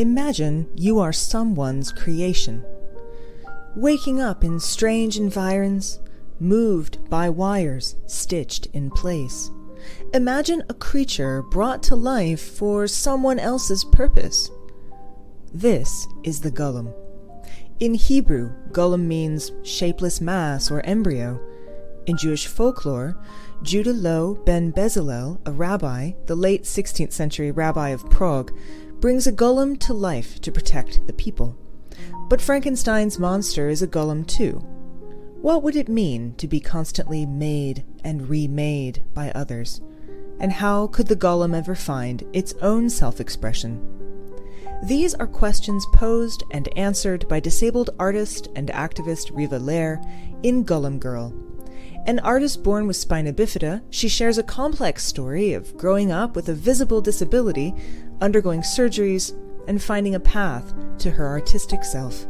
Imagine you are someone's creation. Waking up in strange environs, moved by wires stitched in place. Imagine a creature brought to life for someone else's purpose. This is the golem. In Hebrew, golem means shapeless mass or embryo. In Jewish folklore, Judah Loew ben Bezalel, a rabbi, the late 16th century rabbi of Prague, brings a golem to life to protect the people. But Frankenstein's monster is a golem too. What would it mean to be constantly made and remade by others? And how could the golem ever find its own self expression? These are questions posed and answered by disabled artist and activist Riva Lehrer in Golem Girl, an artist born with spina bifida, she shares a complex story of growing up with a visible disability, undergoing surgeries, and finding a path to her artistic self.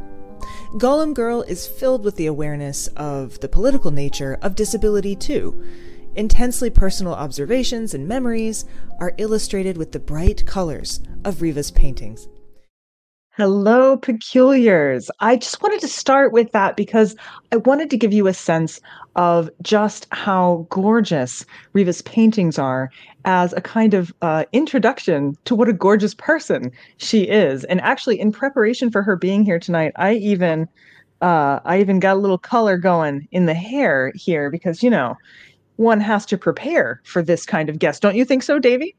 Golem Girl is filled with the awareness of the political nature of disability, too. Intensely personal observations and memories are illustrated with the bright colors of Riva's paintings. Hello, peculiars. I just wanted to start with that because I wanted to give you a sense of just how gorgeous Riva's paintings are as a kind of uh, introduction to what a gorgeous person she is. And actually, in preparation for her being here tonight, I even uh, I even got a little color going in the hair here because you know one has to prepare for this kind of guest. Don't you think so, Davey?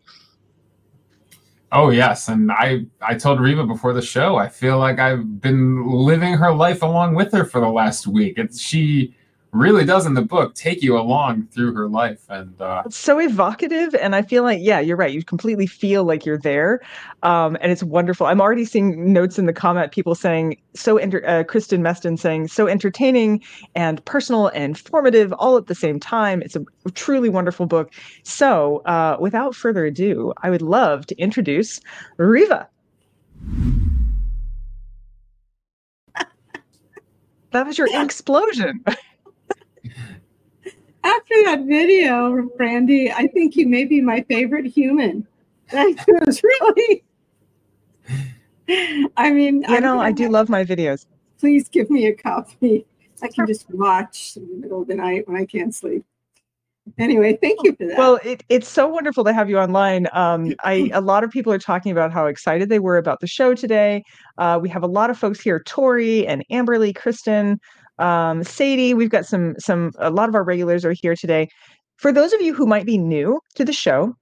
Oh yes, and I I told Riva before the show I feel like I've been living her life along with her for the last week. It's she really does in the book take you along through her life and uh, it's so evocative and i feel like yeah you're right you completely feel like you're there um, and it's wonderful. I'm already seeing notes in the comment people saying so enter- uh, kristen meston saying so entertaining and personal and formative all at the same time. It's a truly wonderful book. So uh, without further ado i would love to introduce riva that was your explosion after that video, Brandy, I think you may be my favorite human. That was really. I mean, you know, I do love my videos. Please give me a copy. I can just watch in the middle of the night when I can't sleep. Anyway, thank you for that. Well, it, it's so wonderful to have you online. Um, I a lot of people are talking about how excited they were about the show today. Uh, we have a lot of folks here: Tori and Amberly, Kristen, um, Sadie, we've got some some a lot of our regulars are here today. For those of you who might be new to the show,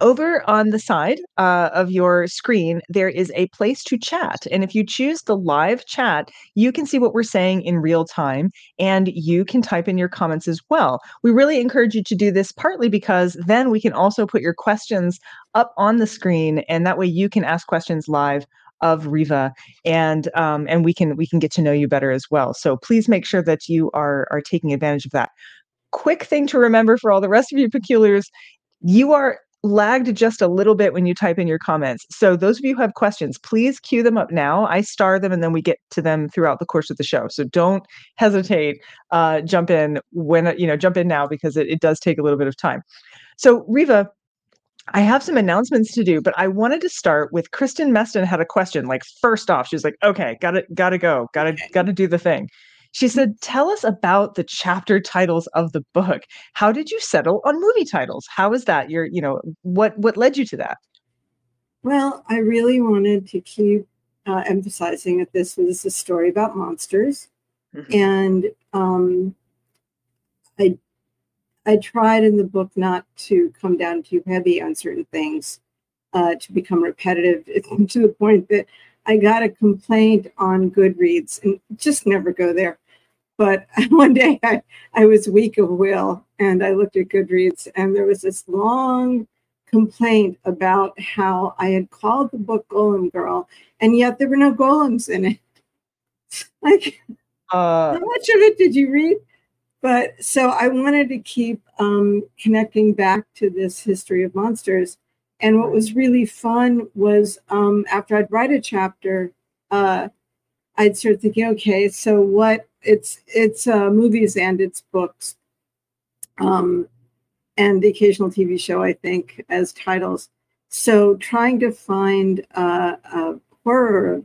over on the side uh, of your screen, there is a place to chat. And if you choose the live chat, you can see what we're saying in real time and you can type in your comments as well. We really encourage you to do this partly because then we can also put your questions up on the screen and that way you can ask questions live of Riva, and um, and we can we can get to know you better as well. So please make sure that you are are taking advantage of that. Quick thing to remember for all the rest of you peculiars, you are lagged just a little bit when you type in your comments. So those of you who have questions, please queue them up now. I star them and then we get to them throughout the course of the show. So don't hesitate. Uh, jump in when you know jump in now because it, it does take a little bit of time. So Riva, I have some announcements to do, but I wanted to start with Kristen Meston had a question. Like first off, she was like, "Okay, got to got to go, got to got to do the thing." She said, "Tell us about the chapter titles of the book. How did you settle on movie titles? How is that? Your, you know, what what led you to that?" Well, I really wanted to keep uh, emphasizing that this was a story about monsters, mm-hmm. and um, I I tried in the book not to come down too heavy on certain things, uh, to become repetitive to the point that I got a complaint on Goodreads and just never go there. But one day I, I was weak of will and I looked at Goodreads and there was this long complaint about how I had called the book Golem Girl and yet there were no golems in it. like, uh, how much of it did you read? But so I wanted to keep um, connecting back to this history of monsters. And what was really fun was um, after I'd write a chapter, uh, I'd start thinking, okay, so what? It's it's uh, movies and it's books, um, and the occasional TV show. I think as titles. So trying to find uh, a horror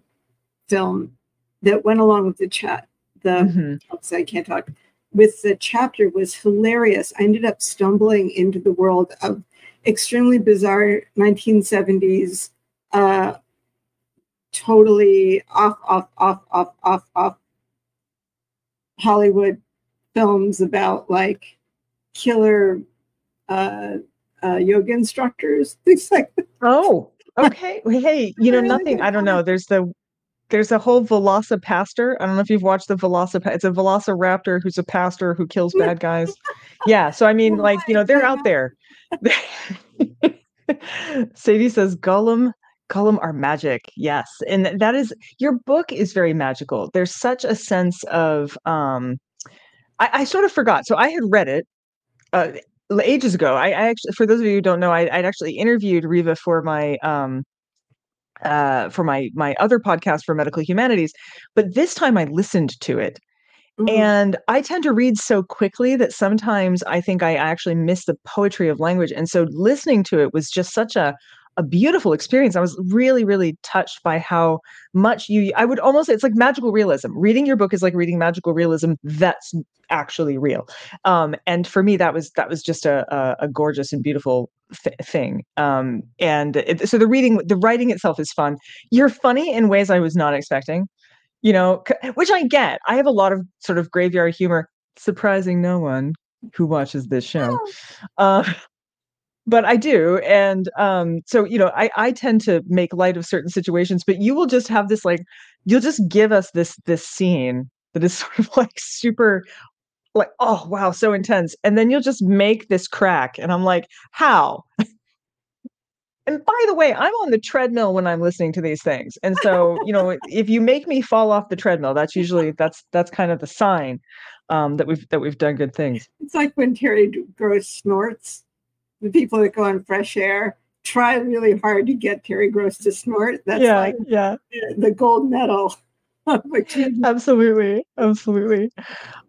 film that went along with the chat. The Mhm. oops, I can't talk. With the chapter was hilarious. I ended up stumbling into the world of extremely bizarre 1970s, uh, totally off, off, off, off, off, off Hollywood films about like killer uh, uh, yoga instructors, things like that. Oh, okay. Hey, you know nothing. I don't know. There's the there's a whole VelociPastor. I don't know if you've watched the Velocip. It's a Velociraptor who's a pastor who kills bad guys. Yeah. So I mean, like you know, they're out there. Sadie says Golem. Golem are magic. Yes, and that is your book is very magical. There's such a sense of um, I, I sort of forgot. So I had read it uh, ages ago. I, I actually, for those of you who don't know, I, I'd actually interviewed Riva for my um, uh, for my my other podcast for medical humanities, but this time I listened to it, Mhm. and I tend to read so quickly that sometimes I think I actually miss the poetry of language, and so listening to it was just such a a beautiful experience. I was really, really touched by how much you. I would almost say it's like magical realism. Reading your book is like reading magical realism that's actually real. Um, and for me, that was that was just a a, a gorgeous and beautiful th- thing. Um, and it, so the reading, the writing itself is fun. You're funny in ways I was not expecting. You know, c- which I get. I have a lot of sort of graveyard humor, surprising no one who watches this show. Uh, but I do, and um, so you know, I I tend to make light of certain situations, but you will just have this like, you'll just give us this this scene that is sort of like super like oh wow so intense and then you'll just make this crack and i'm like how and by the way i'm on the treadmill when i'm listening to these things and so you know if you make me fall off the treadmill that's usually that's that's kind of the sign um, that we've that we've done good things It's like when Terry Gross snorts. The people that go on fresh air try really hard to get Terry Gross to snort. That's yeah like yeah. the- the gold medal. absolutely absolutely.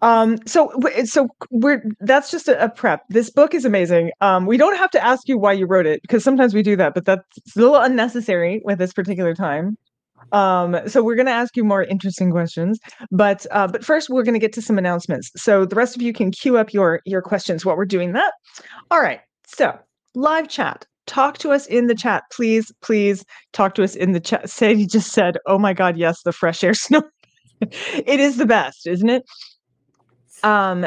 Um so so we're that's just a, a prep. This book is amazing. Um we don't have to ask you why you wrote it because sometimes we do that but that's a little unnecessary with this particular time. Um so we're going to ask you more interesting questions but uh but first we're going to get to some announcements. So the rest of you can queue up your your questions while we're doing that. All right so live chat. Talk to us in the chat please please talk to us in the chat. Sadie just said oh my god yes the fresh air snow. It is the best isn't it? Um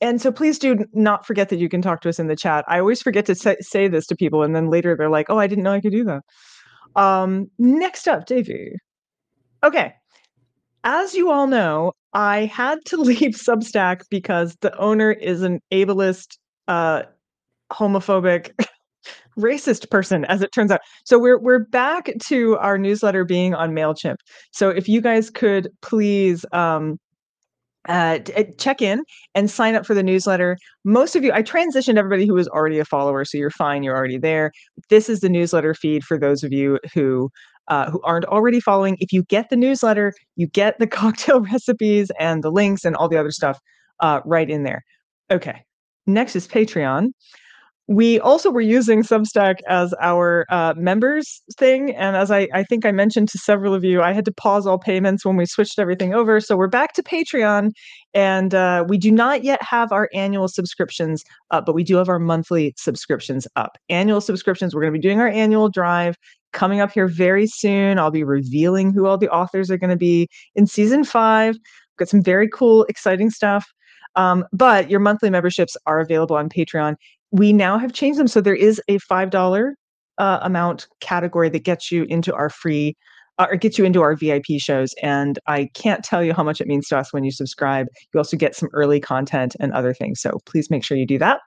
and so please do not forget that you can talk to us in the chat. I always forget to say, say this to people and then later they're like oh i didn't know i could do that. Um next up davey. Okay. As you all know i had to leave substack because the owner is an ableist uh homophobic racist person as it turns out so we're we're back to our newsletter being on mailchimp so if you guys could please um uh, uh, check in and sign up for the newsletter. Most of you, I transitioned everybody who was already a follower, so you're fine. You're already there. This is the newsletter feed for those of you who uh, who aren't already following. If you get the newsletter, you get the cocktail recipes and the links and all the other stuff uh, right in there. Okay. Next is Patreon. We also were using Substack as our uh, members thing. And as I, I think I mentioned to several of you, I had to pause all payments when we switched everything over. So we're back to Patreon. And uh, we do not yet have our annual subscriptions up, but we do have our monthly subscriptions up. Annual subscriptions, we're going to be doing our annual drive coming up here very soon. I'll be revealing who all the authors are going to be in season five. We've got some very cool, exciting stuff. Um, but your monthly memberships are available on Patreon we now have changed them so there is a five dollar uh, amount category that gets you into our free uh, or gets you into our vip shows and i can't tell you how much it means to us when you subscribe. You also get some early content and other things so please make sure you do that.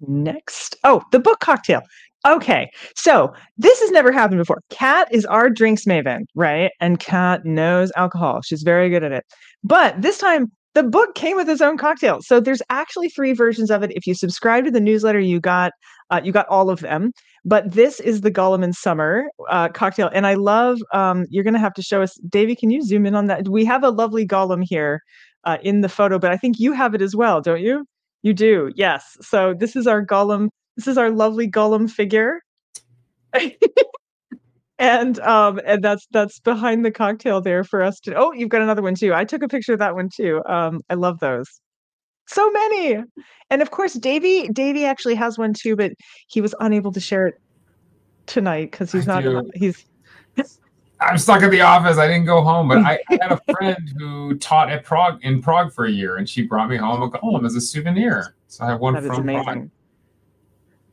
Next oh the book cocktail. Okay so this has never happened before. Kat is our drinks maven right? And kat knows alcohol. She's very good at it. But this time the book came with its own cocktail. So there's actually three versions of it. If you subscribe to the newsletter you got uh, you got all of them. But this is the golem in summer uh, cocktail and i love um, you're going to have to show us davey can you zoom in on that? We have a lovely golem here uh, in the photo but i think you have it as well don't you? You do yes. So this is our golem this is our lovely golem figure and um and that's that's behind the cocktail there for us to oh you've got another one too i took a picture of that one too um i love those so many and of course davey davey actually has one too but he was unable to share it tonight because he's I not do. he's I'm stuck at the office. I didn't go home, but I, I had a friend who taught at Prague in Prague for a year, and she brought me home a golem as a souvenir. So I have one that is from amazing Prague.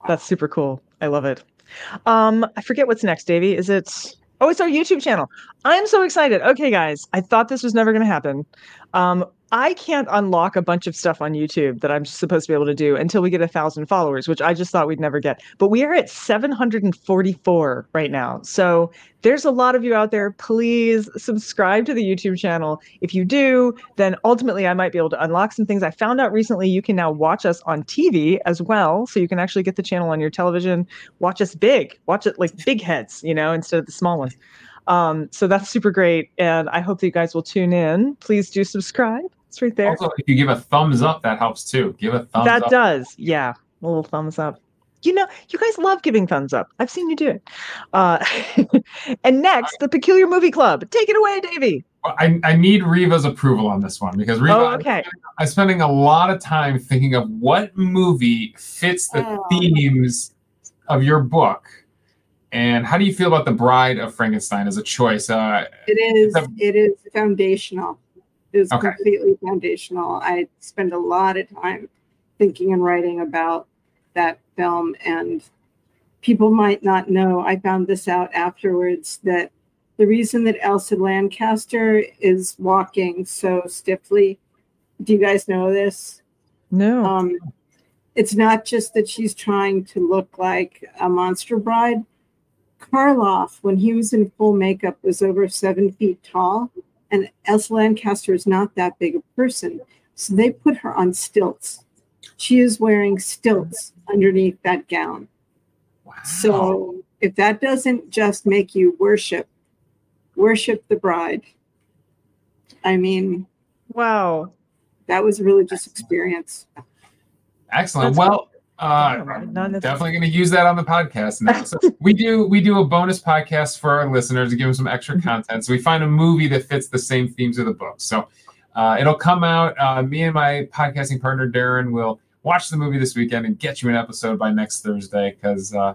that's super cool i love it um i forget what's next davey. Is it oh it's our youtube channel. I'm so excited. Okay guys. I thought this was never going to happen. Um i can't unlock a bunch of stuff on youtube that i'm supposed to be able to do until we get a thousand followers which i just thought we'd never get. But we are at 744 right now. So there's a lot of you out there. Please subscribe to the youtube channel. If you do then ultimately i might be able to unlock some things. I found out recently you can now watch us on tv as well. So you can actually get the channel on your television. Watch us big. Watch it like big heads you know instead of the small ones. Um, so that's super great and i hope that you guys will tune in. Please do subscribe it's right there Also, if you give a thumbs up, that helps too. Give a thumbs that up. That does yeah a little thumbs up you know you guys love giving thumbs up i've seen you do it uh, and next the peculiar movie club take it away davey I, I need Riva's approval on this one because Riva, oh okay I'm spending a lot of time thinking of what movie fits the Oh. themes of your book. And how do you feel about The Bride of Frankenstein as a choice? Uh, It is. The- It is foundational. It is Okay. completely foundational. I spend a lot of time thinking and writing about that film, and people might not know. I found this out afterwards that the reason that Elsa Lanchester is walking so stiffly. Do you guys know this? no Um, it's not just that she's trying to look like a monster bride. Karloff, when he was in full makeup, was over seven feet tall, and Elsa Lanchester is not that big a person. So they put her on stilts. She is wearing stilts underneath that gown. wow. So if that doesn't just make you worship, worship the bride. I mean, wow that was a religious experience. Excellent. That's well, uh, I'm definitely going to use that on the podcast now. So we do we do a bonus podcast for our listeners to give them some extra Mm-hmm. content. So we find a movie that fits the same themes of the book. So uh, it'll come out. Uh, me and my podcasting partner Darren will watch the movie this weekend and get you an episode by next Thursday. Because uh,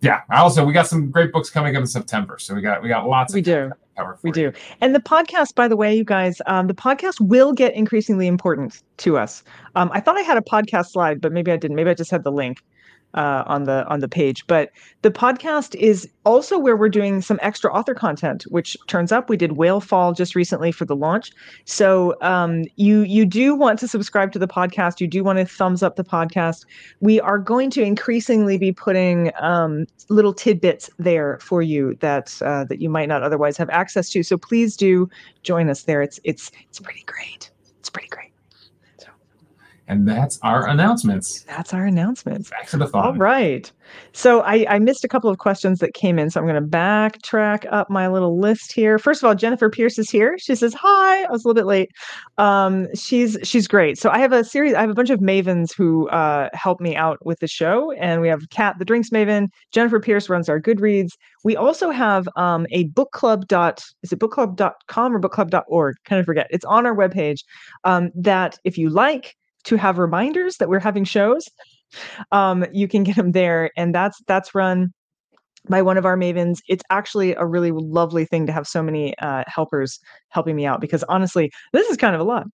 yeah, also we got some great books coming up in September. So we got we got lots. we of do cover We you. do. And the podcast, by the way, you guys, um, the podcast will get increasingly important to us. Um, I thought I had a podcast slide, but maybe I didn't. Maybe I just had the link uh, on the on the page. But the podcast is also where we're doing some extra author content, which turns up. We did Whale Fall just recently for the launch. So um, you you do want to subscribe to the podcast. You do want to thumbs up the podcast. We are going to increasingly be putting um, little tidbits there for you that uh, that you might not otherwise have access to. So please do join us there. It's it's it's pretty great. It's pretty great. And that's our announcements. That's our announcements. Back to the All right. So I, I missed a couple of questions that came in. So I'm going to backtrack up my little list here. First of all, Jennifer Pierce is here. She says, hi. I was a little bit late. Um, she's she's great. So I have a series, I have a bunch of mavens who uh, help me out with the show. And we have Kat, the drinks maven. Jennifer Pierce runs our Goodreads. We also have um, a book club dot is it bookclub.com or bookclub.org? Kind of forget. It's on our webpage. Um, that if you like to have reminders that we're having shows, um, you can get them there, and that's that's run by one of our mavens. It's actually a really lovely thing to have so many uh, helpers helping me out because honestly, this is kind of a lot.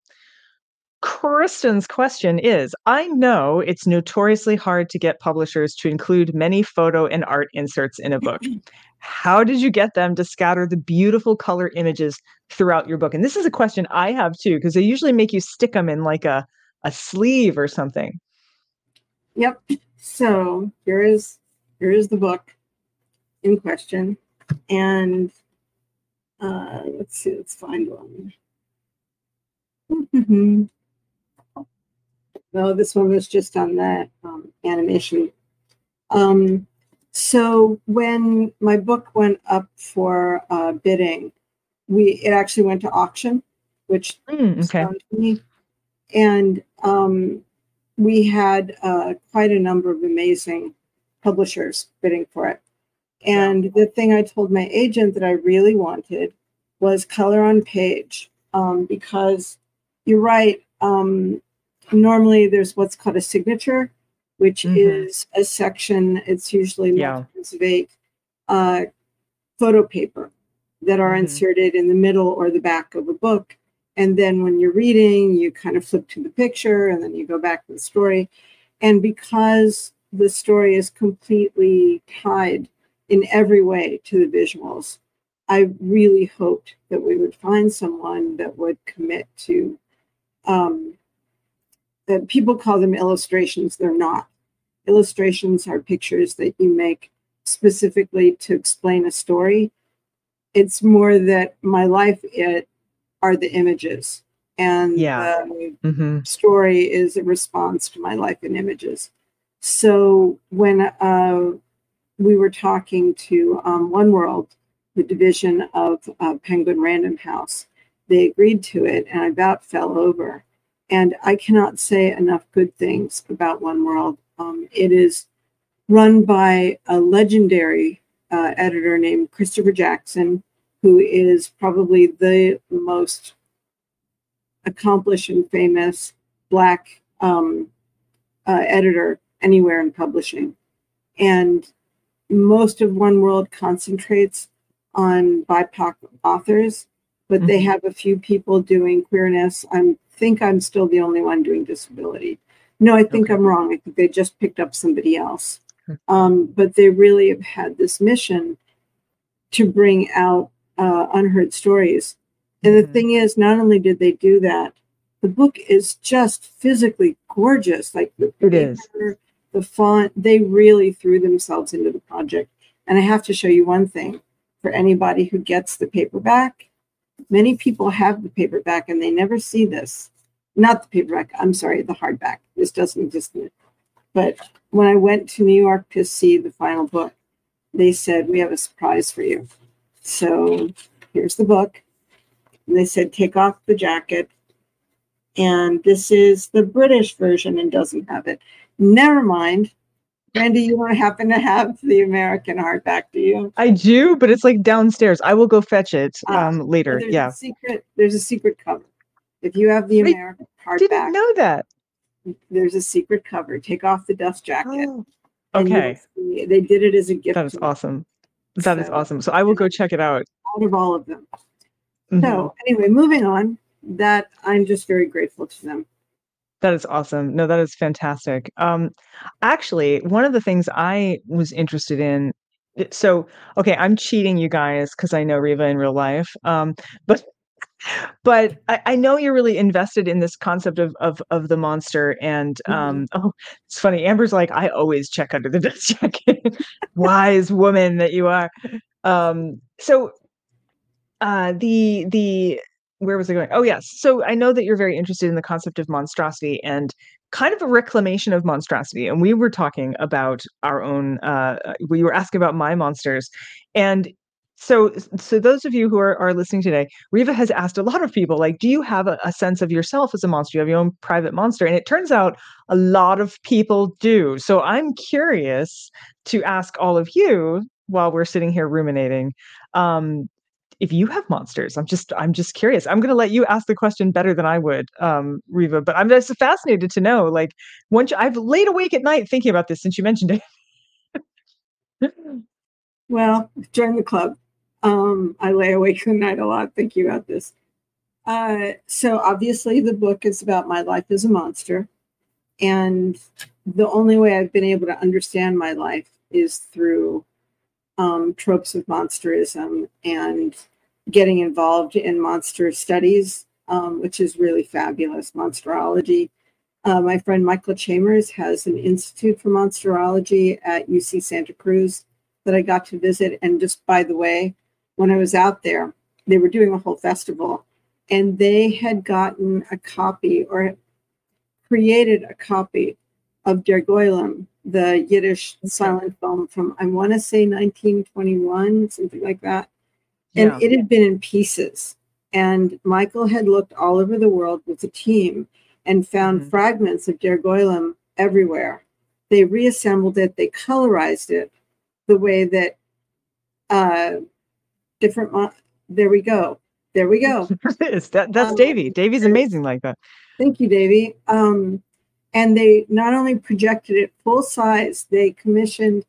Kristen's question is I know it's notoriously hard to get publishers to include many photo and art inserts in a book. How did you get them to scatter the beautiful color images throughout your book? And this is a question I have too, because they usually make you stick them in like a, a sleeve or something. Yep. So here is here is the book in question, and uh, let's see. Let's find one. No, this one was just on that um, animation. Um, so when my book went up for uh, bidding, we it actually went to auction, which Mm, okay. me. And um, we had uh, quite a number of amazing publishers bidding for it. And the thing I told my agent that I really wanted was color on page um, because you're right. Um, normally, there's what's called a signature, which mm-hmm. is a section. It's usually yeah. of eight uh, photo paper that are mm-hmm. inserted in the middle or the back of a book. And then when you're reading, you kind of flip to the picture and then you go back to the story. And because the story is completely tied in every way to the visuals, I really hoped that we would find someone that would commit to. Um, that people call them illustrations, they're not. Illustrations are pictures that you make specifically to explain a story. It's more that my life it are the images and yeah. the mm-hmm. story is a response to my life in images. So when uh, we were talking to um, One World, the division of uh, Penguin Random House, they agreed to it, and I about fell over. And I cannot say enough good things about One World. Um, it is run by a legendary uh, editor named Christopher Jackson, who is probably the most accomplished and famous Black um, uh, editor anywhere in publishing. And most of One World concentrates on BIPOC authors, but mm-hmm. they have a few people doing queerness. I think I'm still the only one doing disability. No, I think okay. I'm wrong. I think they just picked up somebody else. Um, but they really have had this mission to bring out uh, unheard stories. And the mm-hmm. thing is, not only did they do that, the book is just physically gorgeous. Like the it is. the font, they really threw themselves into the project. And I have to show you one thing for anybody who gets the paperback. Many people have the paperback and they never see this. Not the paperback, I'm sorry, the hardback. This doesn't exist. But when I went to New York to see the final book, they said, We have a surprise for you. So here's the book. And they said, take off the jacket. And this is the British version and doesn't have it. Never mind. Randy, you don't happen to have the American hardback, do you? I do, but it's like downstairs. I will go fetch it ah, um, later. There's yeah. A secret. There's a secret cover. If you have the American I hardback, didn't know that. There's a secret cover. Take off the dust jacket. Oh, okay. They did it as a gift. That is awesome. That so, is awesome. So I will go check it out. Out of all of them. Mm-hmm. So anyway, moving on. That I'm just very grateful to them. That is awesome. No, that is fantastic. Um, actually, one of the things I was interested in. So, okay, I'm cheating you guys because I know Riva in real life. Um, but but I, I, know you're really invested in this concept of of of the monster and mm-hmm. um mm-hmm. oh it's funny amber's like i always check under the dust jacket wise woman that you are um so uh the the where was i going oh yes so i know that you're very interested in the concept of monstrosity and kind of a reclamation of monstrosity and we were talking about our own uh we were asking about my monsters and so so those of you who are, are listening today riva has asked a lot of people like do you have a, a, sense of yourself as a monster? You have your own private monster. And it turns out a lot of people do. So i'm curious to ask all of you while we're sitting here ruminating um, if you have monsters. I'm just i'm just curious. I'm going to let you ask the question better than i would um, riva but i'm just fascinated to know like once you, i've laid awake at night thinking about this since you mentioned it. Well join the club um, I lay awake at night a lot thinking about this. Uh, so obviously, the book is about my life as a monster, and the only way I've been able to understand my life is through um, tropes of monsterism and getting involved in monster studies, um, which is really fabulous. Monsterology. Uh, my friend Michael Chemers has an institute for monsterology at UC Santa Cruz that I got to visit. And just by the way, when I was out there, they were doing a whole festival and they had gotten a copy or created a copy of Der Golem, the Yiddish silent film from, I want to say 1921, something like that. And yeah. it had been in pieces. And Michael had looked all over the world with a team and found mm-hmm. fragments of Der Golem everywhere. They reassembled it, they colorized it the way that uh, different. Mo- there we go. There we go. that that's Um, Davy. Davy's amazing like that. Thank you, Davy. Um, and they not only projected it full size, they commissioned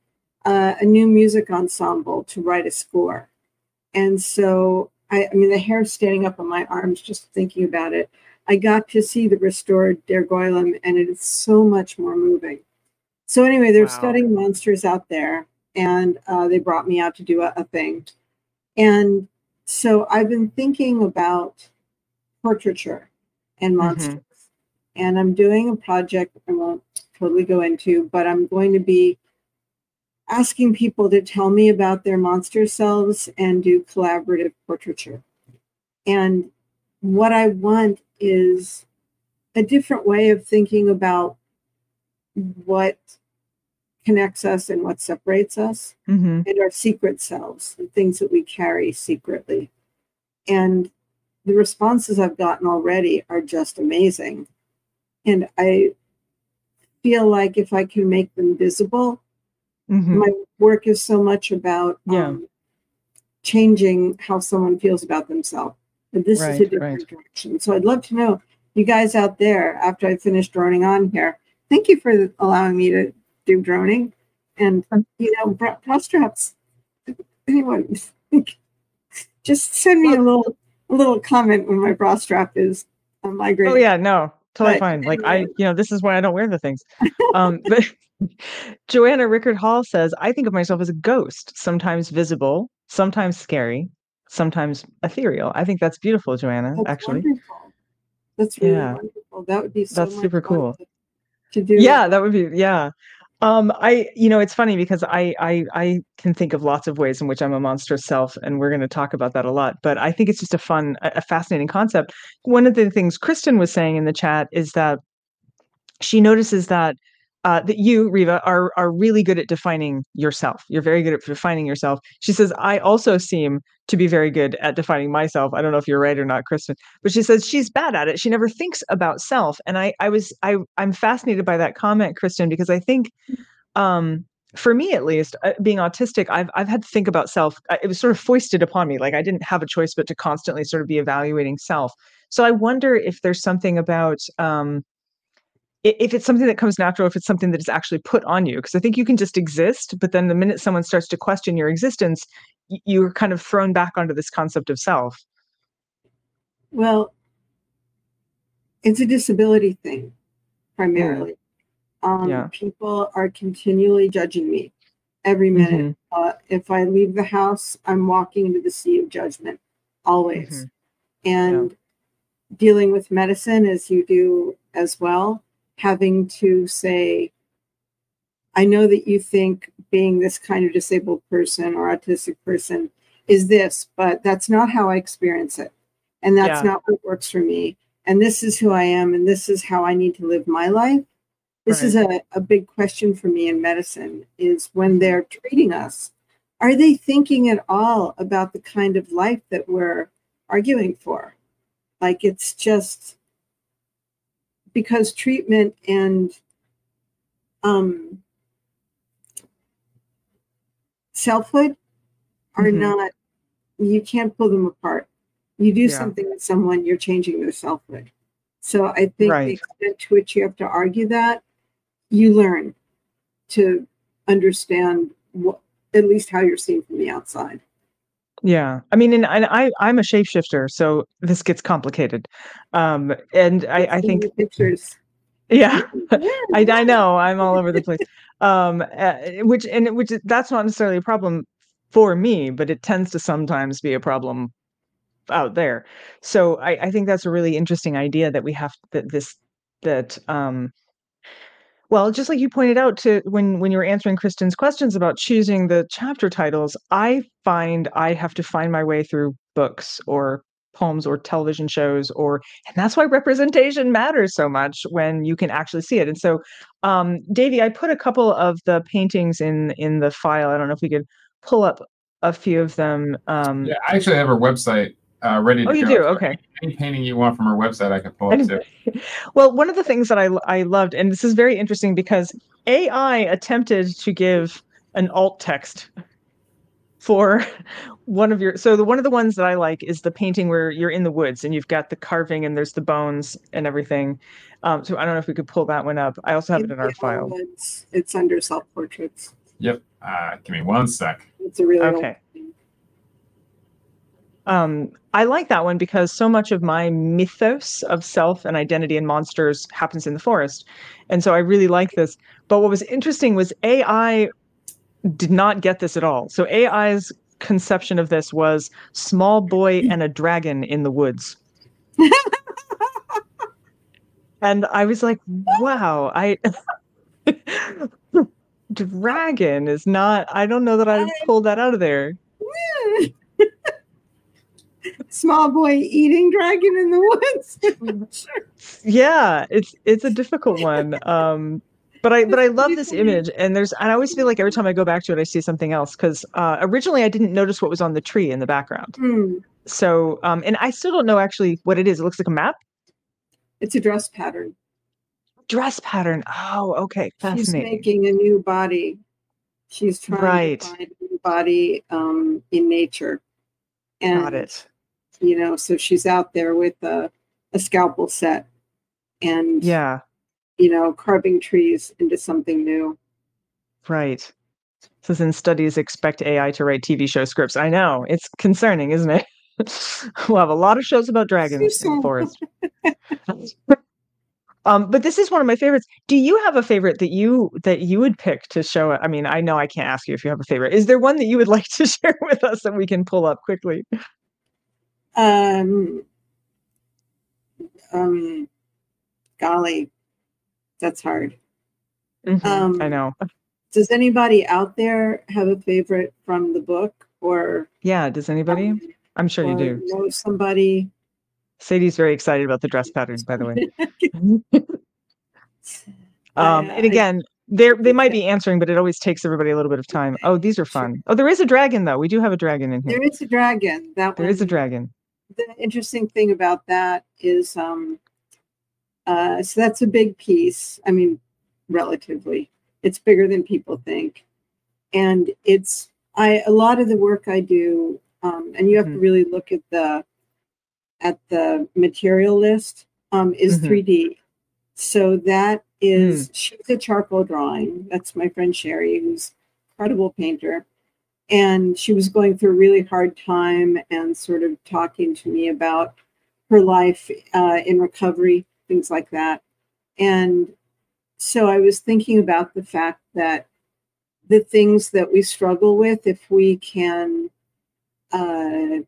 uh, a new music ensemble to write a score. And so, I, I mean, the hair standing up on my arms just thinking about it. I got to see the restored Der Goylem, and it is so much more moving. So anyway, they're Wow. studying monsters out there, and uh, they brought me out to do a, a thing. And so I've been thinking about portraiture and Mhm. monsters. And I'm doing a project I won't totally go into, but I'm going to be asking people to tell me about their monster selves and do collaborative portraiture. And what I want is a different way of thinking about what connects us and what separates us hmm and our secret selves, the things that we carry secretly. And the responses I've gotten already are just amazing. And I feel like if I can make them visible, hmm my work is so much about Yeah. um, changing how someone feels about themselves. And this is a different direction. So I'd love to know, you guys out there, after I finish droning on here, thank you for allowing me to do droning. And, you know, bra, straps, anyone, just send me a little a little comment when my bra strap is uh, migrating. Oh yeah, no, totally But fine. Like I, you know, this is why I don't wear the things. Um, but Joanna Rickard Hall says, I think of myself as a ghost, sometimes visible, sometimes scary, sometimes ethereal. I think that's beautiful, Joanna. That's actually, wonderful. That's really Yeah. wonderful. That would be so That's super cool. To, to do. yeah, that would be yeah. Um, I, you know, it's funny because I, I, I can think of lots of ways in which I'm a monstrous self, and we're going to talk about that a lot. But I think it's just a fun, a fascinating concept. One of the things Kristen was saying in the chat is that she notices that uh, that you, Riva, are are really good at defining yourself. You're very good at defining yourself. She says, I also seem to be very good at defining myself. I don't know if you're right or not, Kristen, but she says she's bad at it. She never thinks about self. And I, I was, I, I'm fascinated by that comment, Kristen, because I think, um, for me at least, uh, being autistic, I've I've had to think about self. It was sort of foisted upon me. Like I didn't have a choice but to constantly sort of be evaluating self. So I wonder if there's something about um, if it's something that comes natural, if it's something that is actually put on you. Because I think you can just exist, but then the minute someone starts to question your existence, you're kind of thrown back onto this concept of self. Well, it's a disability thing primarily. Um, Yeah. People are continually judging me every minute. Uh, if I leave the house, I'm walking into the sea of judgment always. Mhm. And dealing with medicine as you do as well, having to say, I know that you think being this kind of disabled person or autistic person is this, but that's not how I experience it. And that's Yeah. not what works for me. And this is who I am, and this is how I need to live my life. This is a, a big question for me in medicine is when they're treating us, are they thinking at all about the kind of life that we're arguing for? Like it's just because treatment and um, selfhood are Mhm. not, you can't pull them apart. You do Yeah. something with someone, you're changing their selfhood. So I think Right. the extent to which you have to argue that, you learn to understand what, at least how you're seen from the outside. Yeah, I mean, and, and I I'm a shapeshifter, so this gets complicated. Um, and I I think pictures. yeah. I, I know I'm all over the place. Um, uh, which and which that's not necessarily a problem for me, but it tends to sometimes be a problem out there. So I, I think that's a really interesting idea that we have that this that um well just like you pointed out to when when you were answering kristen's questions about choosing the chapter titles i find i have to find my way through books or poems or television shows or and that's why representation matters so much when you can actually see it. And so um davey i put a couple of the paintings in in the file. I don't know if we could pull up a few of them um Yeah, I actually have her website uh, ready to oh you go. do okay Any painting you want from her website, I can pull up too. well, one of the things that I I loved, and this is very interesting because AI attempted to give an alt text for one of your so the one of the ones that I like is the painting where you're in the woods and you've got the carving and there's the bones and everything. Um, so I don't know if we could pull that one up. I also have it in our file. It's, it's under self portraits. Yep. Uh, give me one sec. It's a really old Okay. Um, I like that one because so much of my mythos of self and identity and monsters happens in the forest. And so I really like this. But what was interesting was AI did not get this at all. So AI's conception of this was small boy and a dragon in the woods. and I was like, wow, I dragon is not I don't know that I pulled that out of there. Small boy eating dragon in the woods. yeah it's it's a difficult one um but i but i love this image and there's and i always feel like every time i go back to it i see something else because uh originally i didn't notice what was on the tree in the background Hmm. so um and i still don't know actually what it is it looks like a map It's a dress pattern. dress pattern oh okay fascinating. She's making a new body. She's trying Right. to find a new body um, in nature. And, got it you know, so she's out there with a, a scalpel set and, yeah you know, carving trees into something new. right says in studies expect ai to write tv show scripts i know it's concerning isn't it we'll have a lot of shows about dragons in the forest Um, but this is one of my favorites. Do you have a favorite that you that you would pick to show? I mean, I know I can't ask you if you have a favorite. Is there one that you would like to share with us that we can pull up quickly? Um, um, golly, that's hard. Mhm, I Um, know. Does anybody out there have a favorite from the book or Yeah. Does anybody? um, I'm sure you do. know somebody? Sadie's very excited about the dress patterns, by the way. Um, and again, they they might be answering, but it always takes everybody a little bit of time. Oh, these are fun. Oh, there is a dragon though. We do have a dragon in here. There is a dragon. That There is a dragon. The interesting thing about that is um uh so that's a big piece i mean relatively. It's bigger than people think. And it's i a lot of the work i do um and you have to Mhm. really look at the at the material list um is Mhm. 3d so that is she's a charcoal drawing. That's my friend sherry who's incredible painter and she was going through a really hard time and sort of talking to me about her life uh, in recovery, things like that. And so I was thinking about the fact that the things that we struggle with, if we can uh,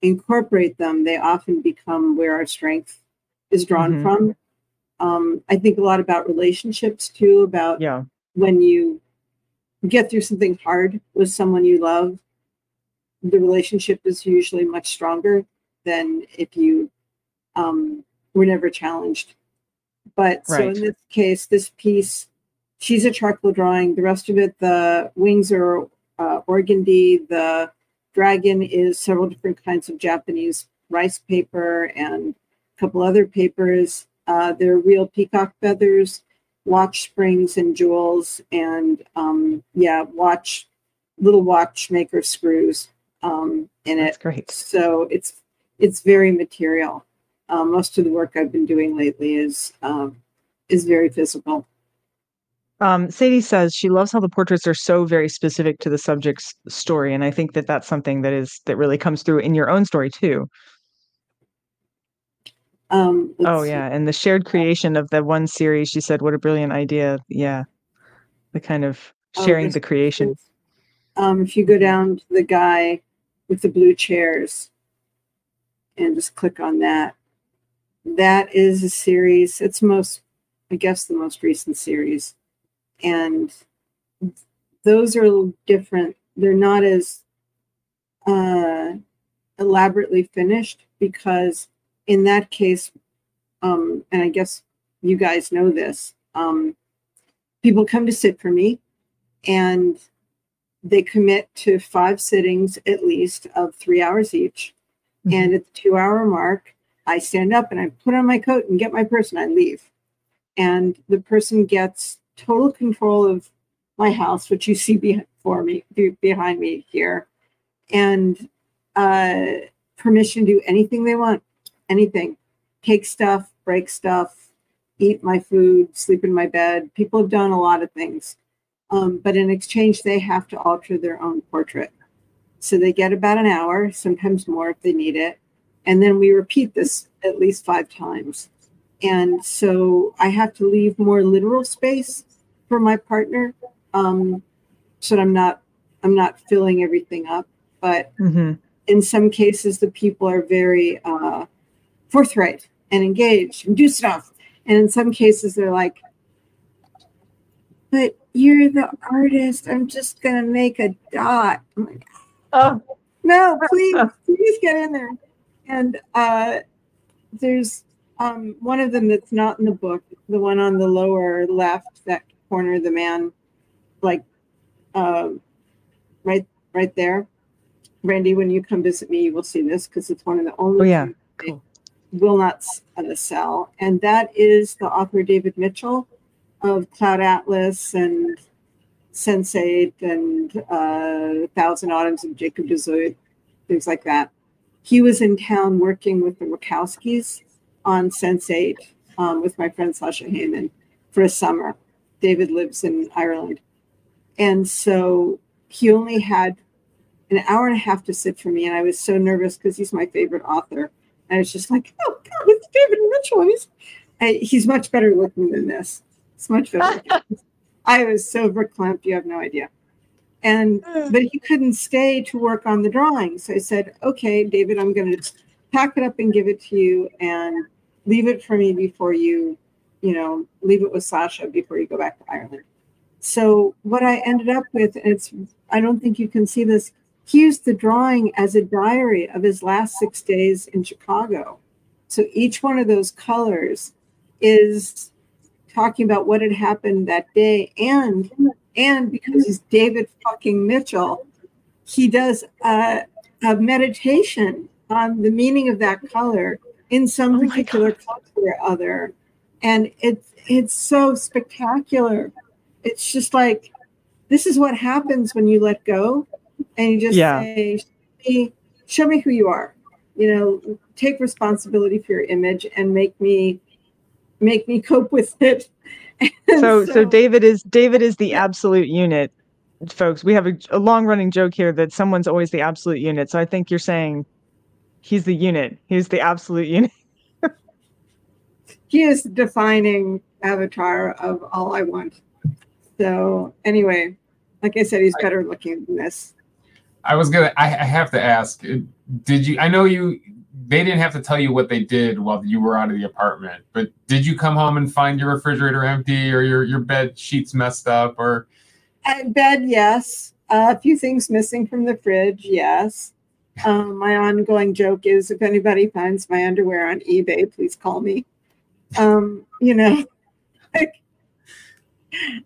incorporate them, they often become where our strength is drawn Mhm. from. Um, I think a lot about relationships too, about Yeah. when you get through something hard with someone you love, the relationship is usually much stronger than if you um, were never challenged. But so in this case, this piece, she's a charcoal drawing. The rest of it, the wings are uh, organdy. The dragon is several different kinds of Japanese rice paper and a couple other papers. Uh, they're real peacock feathers watch springs and jewels and um yeah watch little watchmaker screws um in That's it great. so it's it's very material um, most of the work i've been doing lately is um is very physical Um, Sadie says she loves how the portraits are so very specific to the subject's story, and I think that that's something that is that really comes through in your own story too. Um Oh yeah, and the shared creation of the one series. She said, "What a brilliant idea!" Yeah, the kind of Oh, sharing there's the creation. um if you go down to the guy with the blue chairs and just click on that that is a series it's most i guess the most recent series and those are a little different they're not as uh elaborately finished because in that case um and i guess you guys know this um people come to sit for me and they commit to five sittings at least of three hours each Mm-hmm. and at the two hour mark, I stand up and I put on my coat and get my purse and I leave. And the person gets total control of my house, which you see before me, behind me here. and uh, permission to do anything they want, anything, take stuff, break stuff, eat my food, sleep in my bed. People have done a lot of things, um, but in exchange, they have to alter their own portrait. So they get about an hour, sometimes more if they need it, and then we repeat this at least five times. And so I have to leave more literal space for my partner, um, so that I'm not I'm not filling everything up. But Mm-hmm. in some cases, the people are very uh, forthright and engaged and do stuff. And in some cases, they're like, "But you're the artist. I'm just gonna make a dot." I'm like, Oh, no, please, please get in there. And uh, there's um, one of them that's not in the book, the one on the lower left, that corner, the man, like uh, right, right there. Brandy, when you come visit me, you will see this because it's one of the only Oh, yeah. Cool. Will not uh, sell, and that is the author David Mitchell of Cloud Atlas and Sense8 and uh, Thousand Autumns of Jacob de things like that. He was in town working with the Wachowskis on Sense8 um, with my friend Sasha Hemon for a summer. David lives in Ireland. And so he only had an hour and a half to sit for me. And I was so nervous because he's my favorite author. And I was just like, oh, God, it's David Mitchell. He's, I, he's much better looking than this. It's much better. I was so verklempt, you have no idea. And mm. but he couldn't stay to work on the drawing. So I said, okay, David, I'm going to pack it up and give it to you and leave it for me before you, you know, leave it with Sasha before you go back to Ireland. So what I ended up with, and it's, I don't think you can see this, he used the drawing as a diary of his last six days in Chicago. So each one of those colors is talking about what had happened that day and and because he's David fucking Mitchell, he does a, a meditation on the meaning of that color in some Oh particular color or other. And it's it's so spectacular. It's just like this is what happens when you let go and you just Yeah. say, show me, show me who you are. You know, take responsibility for your image and make me make me cope with it. And so so David is David is the absolute unit, folks. We have a, a long running joke here that someone's always the absolute unit. So I think you're saying he's the unit. He's the absolute unit. he is defining avatar of all I want. So anyway, like I said, he's better looking than this. I was gonna. I, I have to ask. uh, Did you? I know you. They didn't have to tell you what they did while you were out of the apartment, but did you come home and find your refrigerator empty or your your bed sheets messed up or? At bed, yes. Uh, a few things missing from the fridge, yes. Um, my ongoing joke is if anybody finds my underwear on eBay, please call me. Um, you know, like,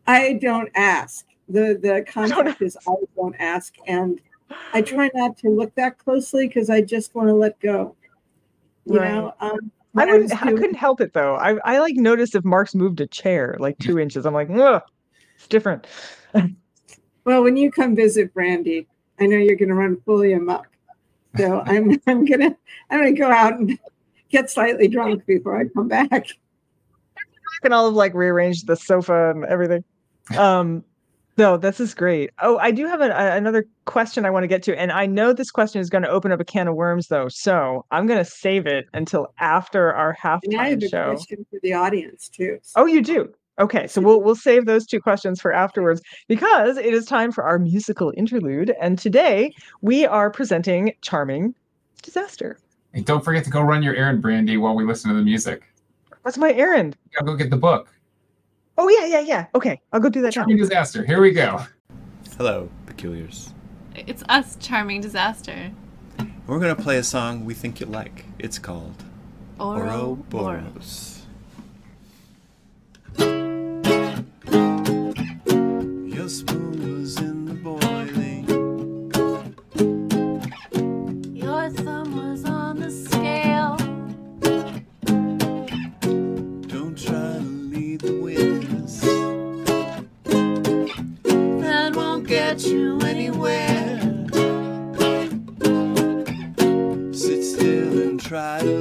I don't ask. The the concept is I don't ask, and I try not to look that closely because I just want to let go. You Right. know, um, I wouldn't. I doing- couldn't help it though. I I like noticed if Mark's moved a chair like two inches. I'm like, Ugh, it's different. Well, when you come visit Brandy, I know you're going to run fully amok. So I'm I'm gonna I'm gonna go out and get slightly drunk before I come back. can all have like rearranged the sofa and everything. Um, no, this is great. Oh, I do have a, a- another question I want to get to, and I know this question is going to open up a can of worms, though. So I'm going to save it until after our halftime And I have a show. question for the audience too. Oh, you do. Okay, so we'll we'll save those two questions for afterwards because it is time for our musical interlude, and today we are presenting "Charming Disaster." And don't forget to go run your errand, Brandy, while we listen to the music. What's my errand? Gotta go get the book. Oh yeah, yeah, yeah. Okay, I'll go do that now. Charming disaster. Here we go. Hello, Peculiars. It's us, Charming Disaster. We're gonna play a song we think you'll like. It's called Ouroboros. Ouroboros. try.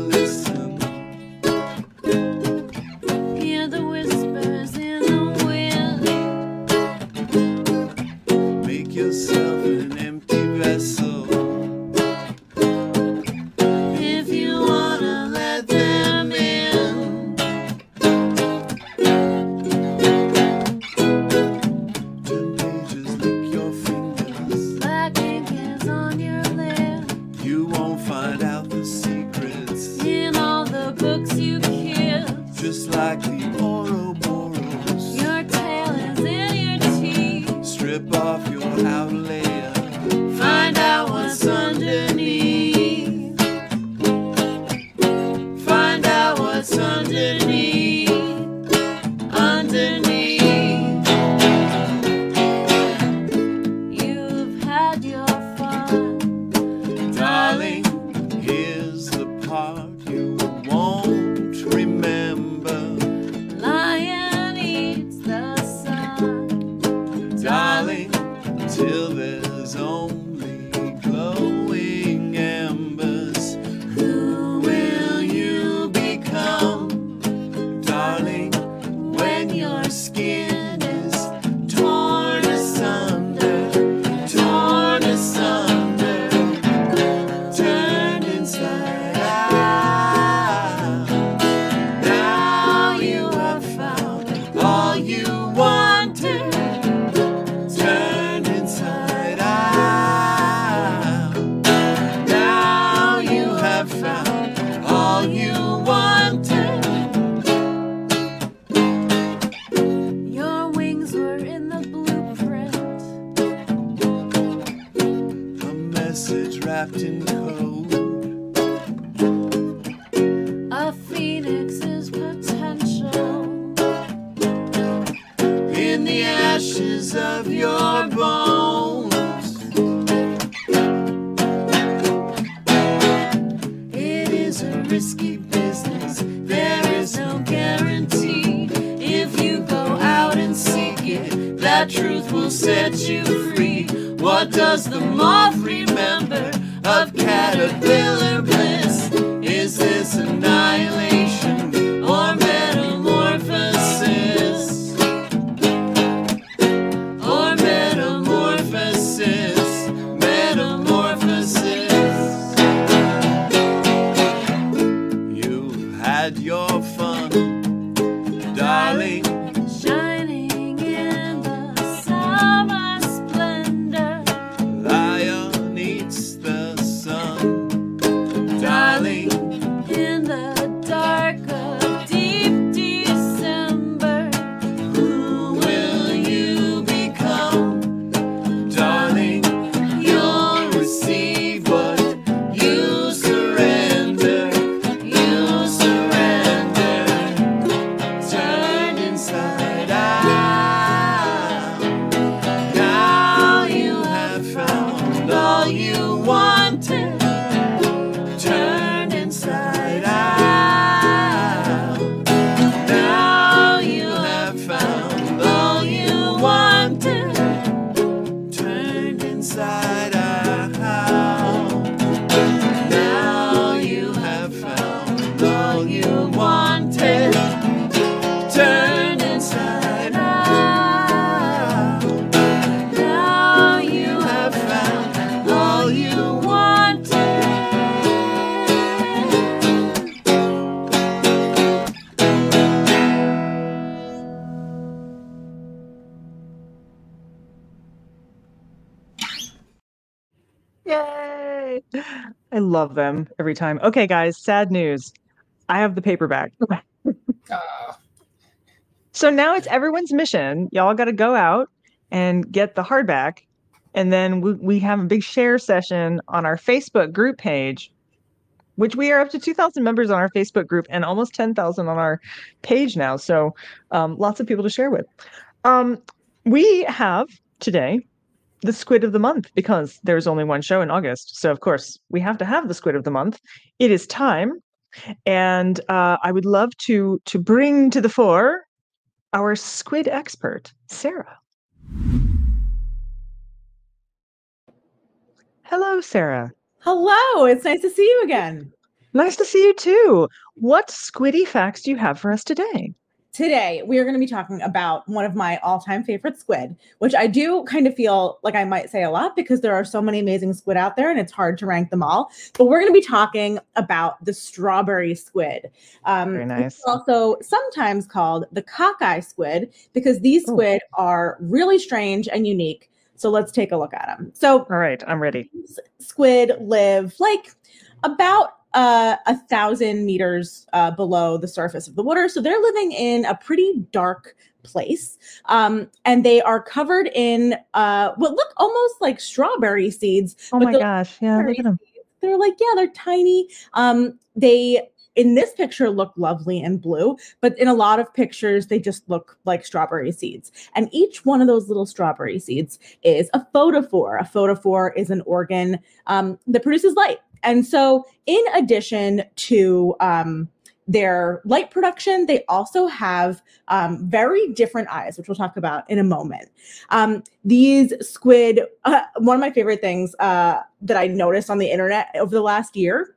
Of caterpillar time. Okay, guys, sad news. I have the paperback. Uh, So now it's everyone's mission. Y'all got to go out and get the hardback. And then we, we have a big share session on our Facebook group page, which we are up to 2,000 members on our Facebook group and almost 10,000 on our page now. So um, lots of people to share with. Um, we have today the squid of the month because there's only one show in August. So, of course, we have to have the squid of the month. It is time. And uh, I would love to to bring to the fore our squid expert, Sarah. Hello, Sarah. Hello, it's nice to see you again. Nice to see you too. what squiddy facts do you have for us today? Today, we are going to be talking about one of my all time favorite squid, which I do kind of feel like I might say a lot because there are so many amazing squid out there and it's hard to rank them all. But we're going to be talking about the strawberry squid. Um, Very it's nice. also sometimes called the cockeye squid because these squid are really strange and unique. So let's take a look at them. So All right, I'm ready. these squid live like about uh, a thousand meters uh, below the surface of the water. So they're living in a pretty dark place. Um, and they are covered in uh, what look almost like strawberry seeds. Oh my gosh, yeah, look at them. They're like, yeah, they're tiny. Um, they in this picture look lovely and blue, but in a lot of pictures, they just look like strawberry seeds. And each one of those little strawberry seeds is a photophore. A photophore is an organ um, that produces light. And so, in addition to um, their light production, they also have um, very different eyes, which we'll talk about in a moment. Um, these squid, uh, one of my favorite things uh, that I noticed on the internet over the last year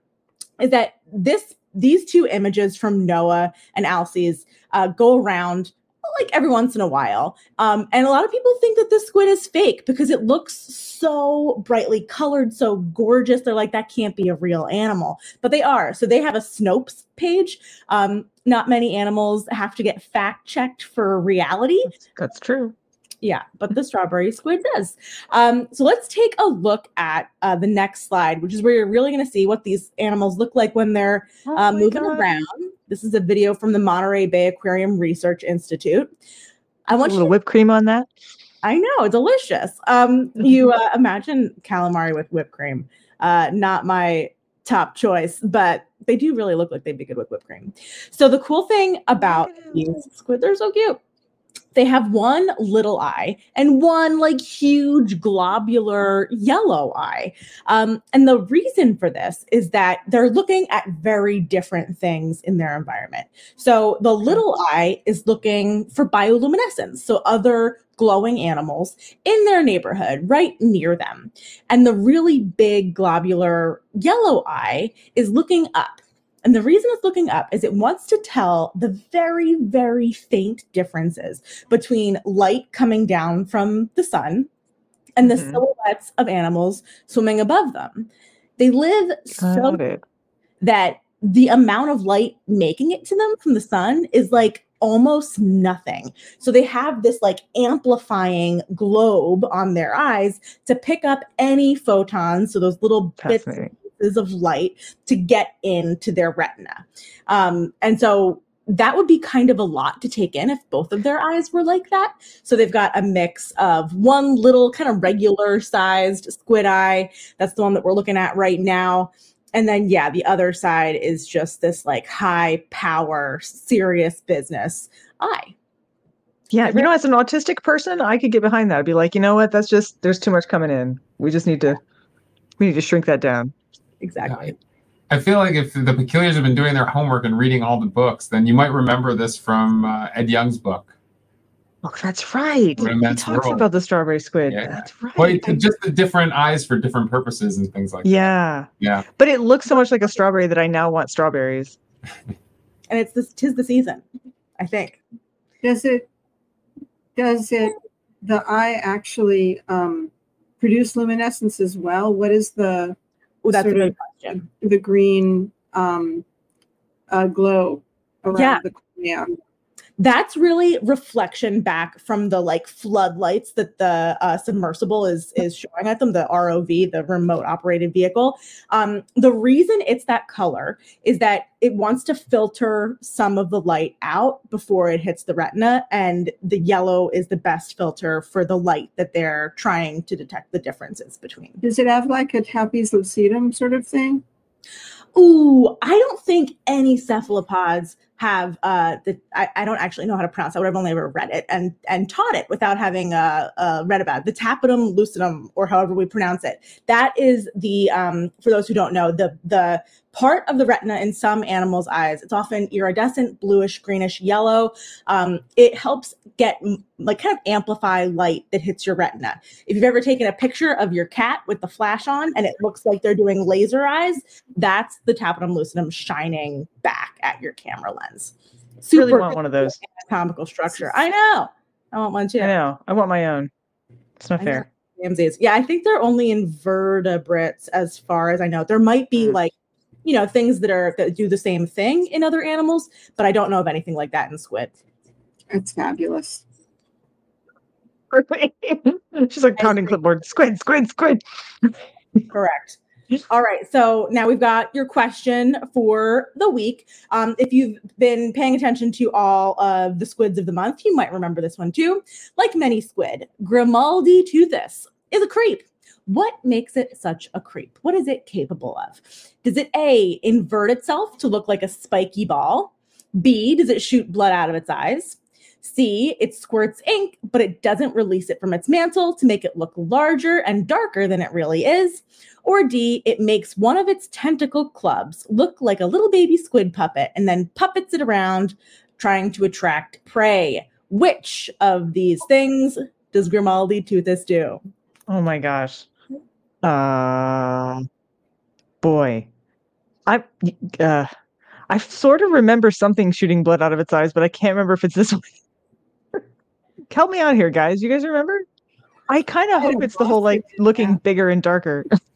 is that this these two images from NOAA and Alcys uh, go around like every once in a while. Um, and a lot of people think that this squid is fake because it looks so brightly colored, so gorgeous. They're like, that can't be a real animal, but they are. So they have a Snopes page. Um, not many animals have to get fact checked for reality. That's true. Yeah, but the strawberry squid does. Um, so let's take a look at uh, the next slide, which is where you're really going to see what these animals look like when they're Oh uh, moving God. around. This is a video from the Monterey Bay Aquarium Research Institute. I want you little to, whipped cream on that. I know, delicious. Um, you uh, imagine calamari with whipped cream. Uh, not my top choice, but they do really look like they'd be good with whipped cream. So the cool thing about these squid, they're so cute. They have one little eye and one like huge globular yellow eye. Um, and the reason for this is that they're looking at very different things in their environment. So the little eye is looking for bioluminescence, so other glowing animals in their neighborhood right near them. And the really big globular yellow eye is looking up. And the reason it's looking up is it wants to tell the very, very faint differences between light coming down from the sun and the Mhm. silhouettes of animals swimming above them. They live so that the amount of light making it to them from the sun is like almost nothing. So they have this like amplifying globe on their eyes to pick up any photons, so those little bits pieces of light to get into their retina. Um, and so that would be kind of a lot to take in if both of their eyes were like that. So they've got a mix of one little kind of regular sized squid eye. That's the one that we're looking at right now. And then, yeah, the other side is just this like high power, serious business eye. Yeah, you know, as an autistic person, I could get behind that. I'd be like, you know what? That's just there's too much coming in. We just need to we need to shrink that down. Exactly. I feel like if the peculiars have been doing their homework and reading all the books, then you might remember this from uh, Ed Yong's book. Oh, that's right. What He talks world. about the strawberry squid. Yeah. That's right. Well, it's just the different eyes for different purposes and things like that. yeah. Yeah. But it looks so much like a strawberry that I now want strawberries. And it's this tis the season, I think. Does it, does it, the eye actually um, produce luminescence as well? What is the, Oh, that's a Sort good of- question. the green um, uh, glow around Yeah. the cornea? That's really reflection back from the like floodlights that the uh, submersible is is showing at them the rov the remote operated vehicle um, the reason it's that color is that it wants to filter some of the light out before it hits the retina and the yellow is the best filter for the light that they're trying to detect the differences between Does it have like a tapetum lucidum sort of thing? Ooh, I don't think any cephalopods have uh the I, I don't actually know how to pronounce that. I've only ever read it and and taught it without having uh, uh read about it. The tapetum lucidum, or however we pronounce it. That is the um for those who don't know the the part of the retina in some animals' eyes. It's often iridescent, bluish, greenish, yellow. Um, it helps get like kind of amplify light that hits your retina. If you've ever taken a picture of your cat with the flash on and it looks like they're doing laser eyes, that's the tapetum lucidum shining back at your camera lens. Really want one of those. anatomical structure. I know. I want one too. I know. I want my own. It's not I fair. Ramses. Yeah, I think they're only invertebrates as far as I know. There might be Mm. like, you know, things that are that do the same thing in other animals, but I don't know of anything like that in squid. It's fabulous. She's like pounding clipboard. Squid, squid, squid. Correct. All right. So now we've got your question for the week. Um, if you've been paying attention to all of the squids of the month, you might remember this one too. Like many squid, Grimalditeuthis is a creep. What makes it such a creep? What is it capable of? Does it A, invert itself to look like a spiky ball? B, does it shoot blood out of its eyes? C, it squirts ink, but it doesn't release it from its mantle to make it look larger and darker than it really is. Or D, it makes one of its tentacle clubs look like a little baby squid puppet and then puppets it around, trying to attract prey. Which of these things does Grimalditeuthis do? Oh my gosh. Uh boy. I uh I sort of remember something shooting blood out of its eyes, but I can't remember if it's this one. Help me out here, guys. You guys remember? I kind of hope it's the whole like looking bigger and darker.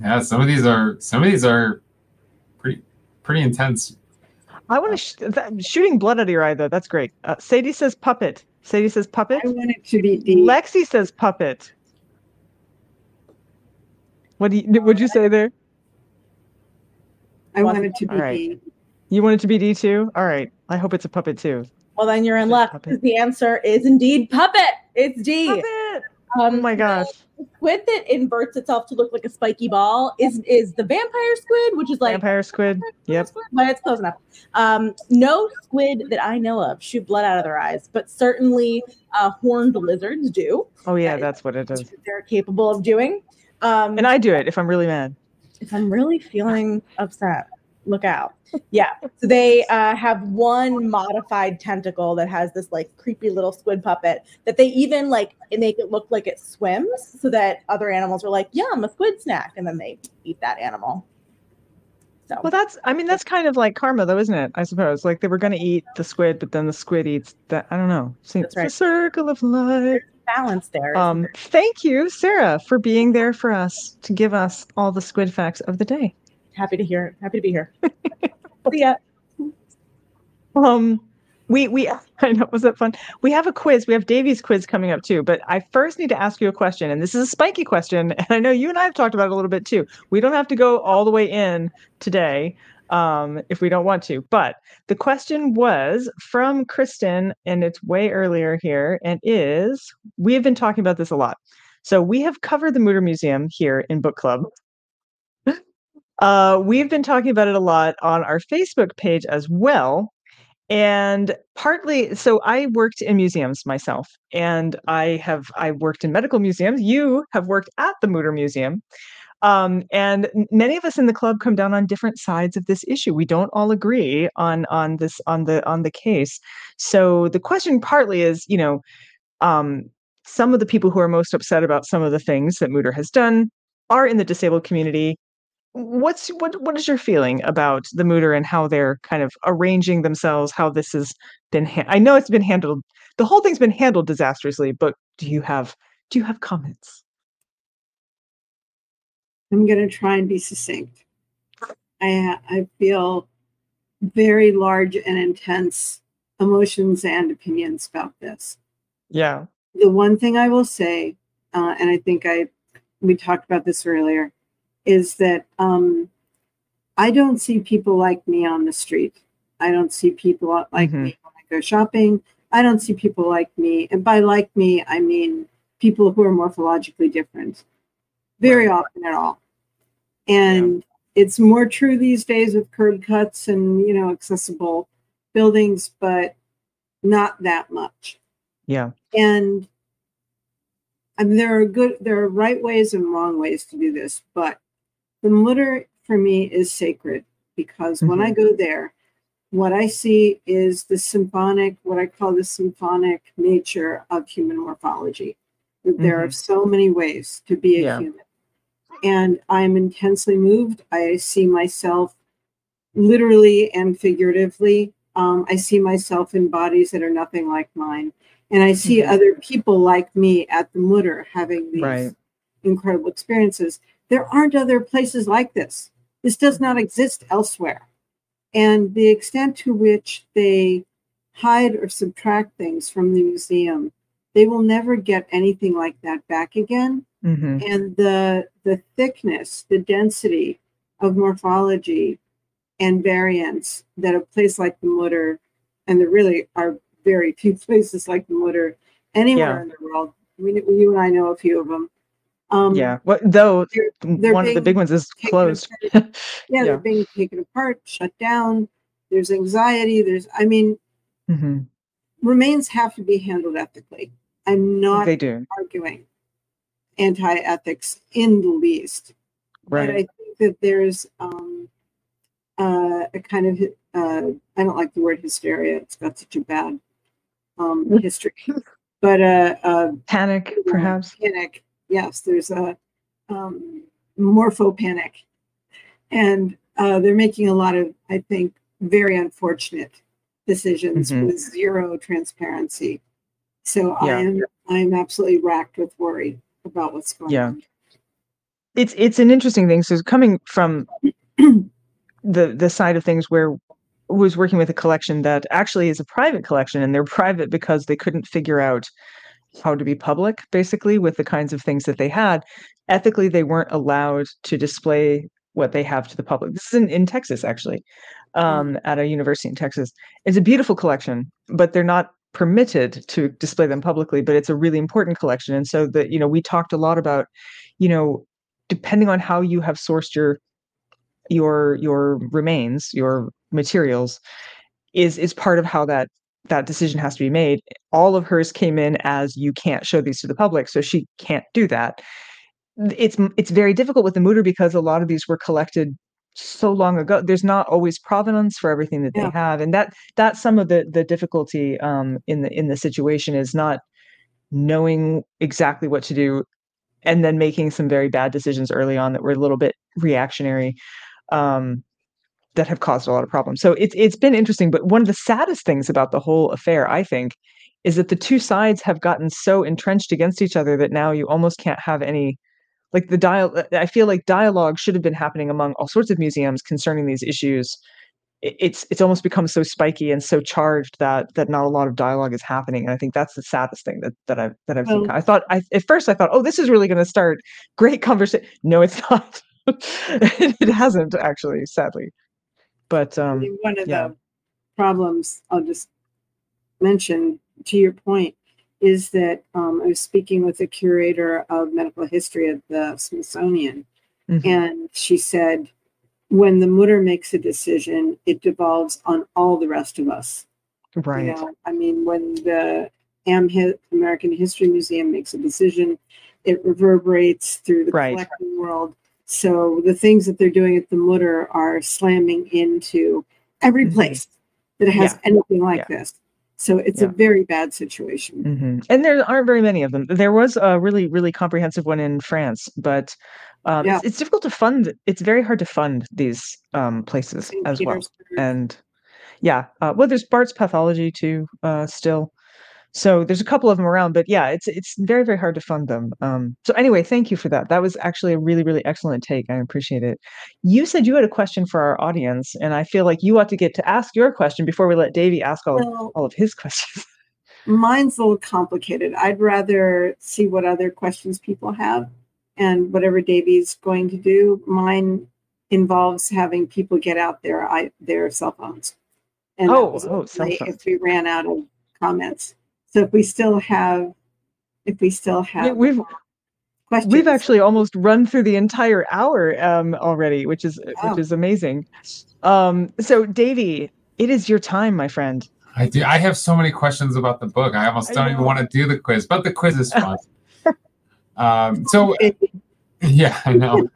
Yeah, some of these are some of these are pretty pretty intense. I want to sh- that, shooting blood out of your eye though. That's great. Uh, Sadie says puppet. Sadie says puppet. I want it to be D. Lexi says puppet. What do you would you say there? I want it to be All right. D. You want it to be D too? All right. I hope it's a puppet too. Well, then you're in luck because the answer is indeed puppet. It's D. Puppet. Um, Oh my gosh. the squid that inverts itself to look like a spiky ball is is the vampire squid, which is like Vampire squid. Yep. squid, but it's close enough. Um, no squid that I know of shoot blood out of their eyes, but certainly uh, horned lizards do. Oh yeah, Right. that's what it is. They're capable of doing. Um, And I do it if I'm really mad. if I'm really feeling upset, look out. Yeah. So they uh, have one modified tentacle that has this like creepy little squid puppet that they even like make it look like it swims so that other animals are like, yum, a squid snack. And then they eat that animal. So Well, that's I mean that's kind of like karma though, isn't it? I suppose like they were going to eat the squid, but then the squid eats that. I don't know. See, That's the right. circle of life. balance there. Um, there? thank you, Sarah, for being there for us to give us all the squid facts of the day. Happy to hear it. Happy to be here. Ya. Um, we we I know was that fun? We have a quiz. We have Davy's quiz coming up too. But I first need to ask you a question, and this is a spiky question, and I know you and I have talked about it a little bit too. We don't have to go all the way in today, um, if we don't want to. But the question was from Kristen, and it's way earlier here, and is we have been talking about this a lot. So we have covered the Mutter Museum here in book club. Uh, we've been talking about it a lot on our Facebook page as well. And partly, so I worked in museums myself, and I have I worked in medical museums. You have worked at the Mutter Museum, um, and many of us in the club come down on different sides of this issue. We don't all agree on on this on the on the case. So the question partly is, you know, um, some of the people who are most upset about some of the things that Mutter has done are in the disabled community what's what what is your feeling about the Mutter and how they're kind of arranging themselves how this has been ha- i know it's been handled the whole thing's been handled disastrously but do you have do you have comments I'm going to try and be succinct. I I feel very large and intense emotions and opinions about this. yeah The one thing I will say, uh, and I think I we talked about this earlier, is that um, I don't see people like me on the street. I don't see people like Mhm. me when I go shopping. I don't see people like me, and by like me, I mean people who are morphologically different. Very often at all, and it's more true these days with curb cuts and you know accessible buildings, but not that much. Yeah. And I mean, there are good, there are right ways and wrong ways to do this, but the Mutter for me is sacred because when I go there, what I see is the symphonic, what I call the symphonic nature of human morphology. That There are so many ways to be a Yeah. human. And I'm intensely moved. I see myself literally and figuratively. Um, I see myself in bodies that are nothing like mine. And I see Mhm. other people like me at the Mutter having these Right. incredible experiences. There aren't other places like this. This does not exist elsewhere. And the extent to which they hide or subtract things from the museum, they will never get anything like that back again. hmm And the the thickness, the density of morphology and variance that a place like the Mutter, and there really are very few places like the Mutter anywhere Yeah. in the world. We, you and I know a few of them. Um, yeah. Well, though they're- they're one of the big ones is closed. yeah, Yeah. they're being taken apart, shut down. There's anxiety. There's, I mean, hmm remains have to be handled ethically. I'm not They do. arguing anti-ethics in the least, Right. but I think that there's um, uh, a kind of uh, I don't like the word hysteria. It's got such a bad um, history, but uh, uh, Panic, perhaps. panic. Yes, there's a um, morpho panic, and uh, they're making a lot of, I think, very unfortunate decisions Mhm. with zero transparency. So Yeah. I am I am absolutely racked with worry about what's going Yeah. on. It's it's an interesting thing. So coming from the the side of things where was working with a collection that actually is a private collection and they're private because they couldn't figure out how to be public basically with the kinds of things that they had. Ethically they weren't allowed to display what they have to the public. This is in, in texas actually um, at a university in texas. It's a beautiful collection but they're not permitted to display them publicly but it's a really important collection. And so that you know we talked a lot about you know depending on how you have sourced your your your remains your materials is is part of how that that decision has to be made all of hers came in as you can't show these to the public so she can't do that it's it's very difficult with the Mutter because a lot of these were collected so long ago there's not always provenance for everything that Yeah. they have and that that's some of the the difficulty um in the in the situation is not knowing exactly what to do and then making some very bad decisions early on that were a little bit reactionary um that have caused a lot of problems. So it's it's been interesting, but one of the saddest things about the whole affair, I think, is that the two sides have gotten so entrenched against each other that now you almost can't have any like the dial uh, I feel like dialogue should have been happening among all sorts of museums concerning these issues. It's it's almost become so spiky and so charged that that not a lot of dialogue is happening. And I think that's the saddest thing that that I've that I've seen. Oh. I thought I at first I thought, oh, this is really going to start great conversation. No, it's not. it hasn't actually, sadly. But um, one of yeah. the problems I'll just mention to your point is that um, I was speaking with the curator of medical history at the Smithsonian, mhm, and she said, when the Mutter makes a decision, it devolves on all the rest of us. right, You know, I mean, when the AmHi- American History Museum makes a decision, it reverberates through the Right. collecting world. So the things that they're doing at the Mutter are slamming into every Mhm. place that has Yeah. anything like Yeah. this. So it's Yeah. a very bad situation. hmm and there aren't very many of them. There was a really really comprehensive one in France, but um, it's, it's difficult to fund. It's very hard to fund these um, places St. as well. And yeah uh, well there's Barts pathology too uh still so there's a couple of them around but yeah it's it's very very hard to fund them um so anyway thank you for that that was actually a really really excellent take i appreciate it you said you had a question for our audience and i feel like you ought to get to ask your question before we let davey ask all, Well, all of his questions mine's a little complicated. I'd rather see what other questions people have and whatever Davey's going to do. Mine involves having people get out their i their cell phones. And Oh, oh, cell phones. if we ran out of comments. So if we still have if we still have we've questions. we've actually almost run through the entire hour um already which is Wow. which is amazing um so davey It is your time, my friend. I do. I have so many questions about the book. I almost don't even want to do the quiz, but the quiz is fun. um, so yeah, I know.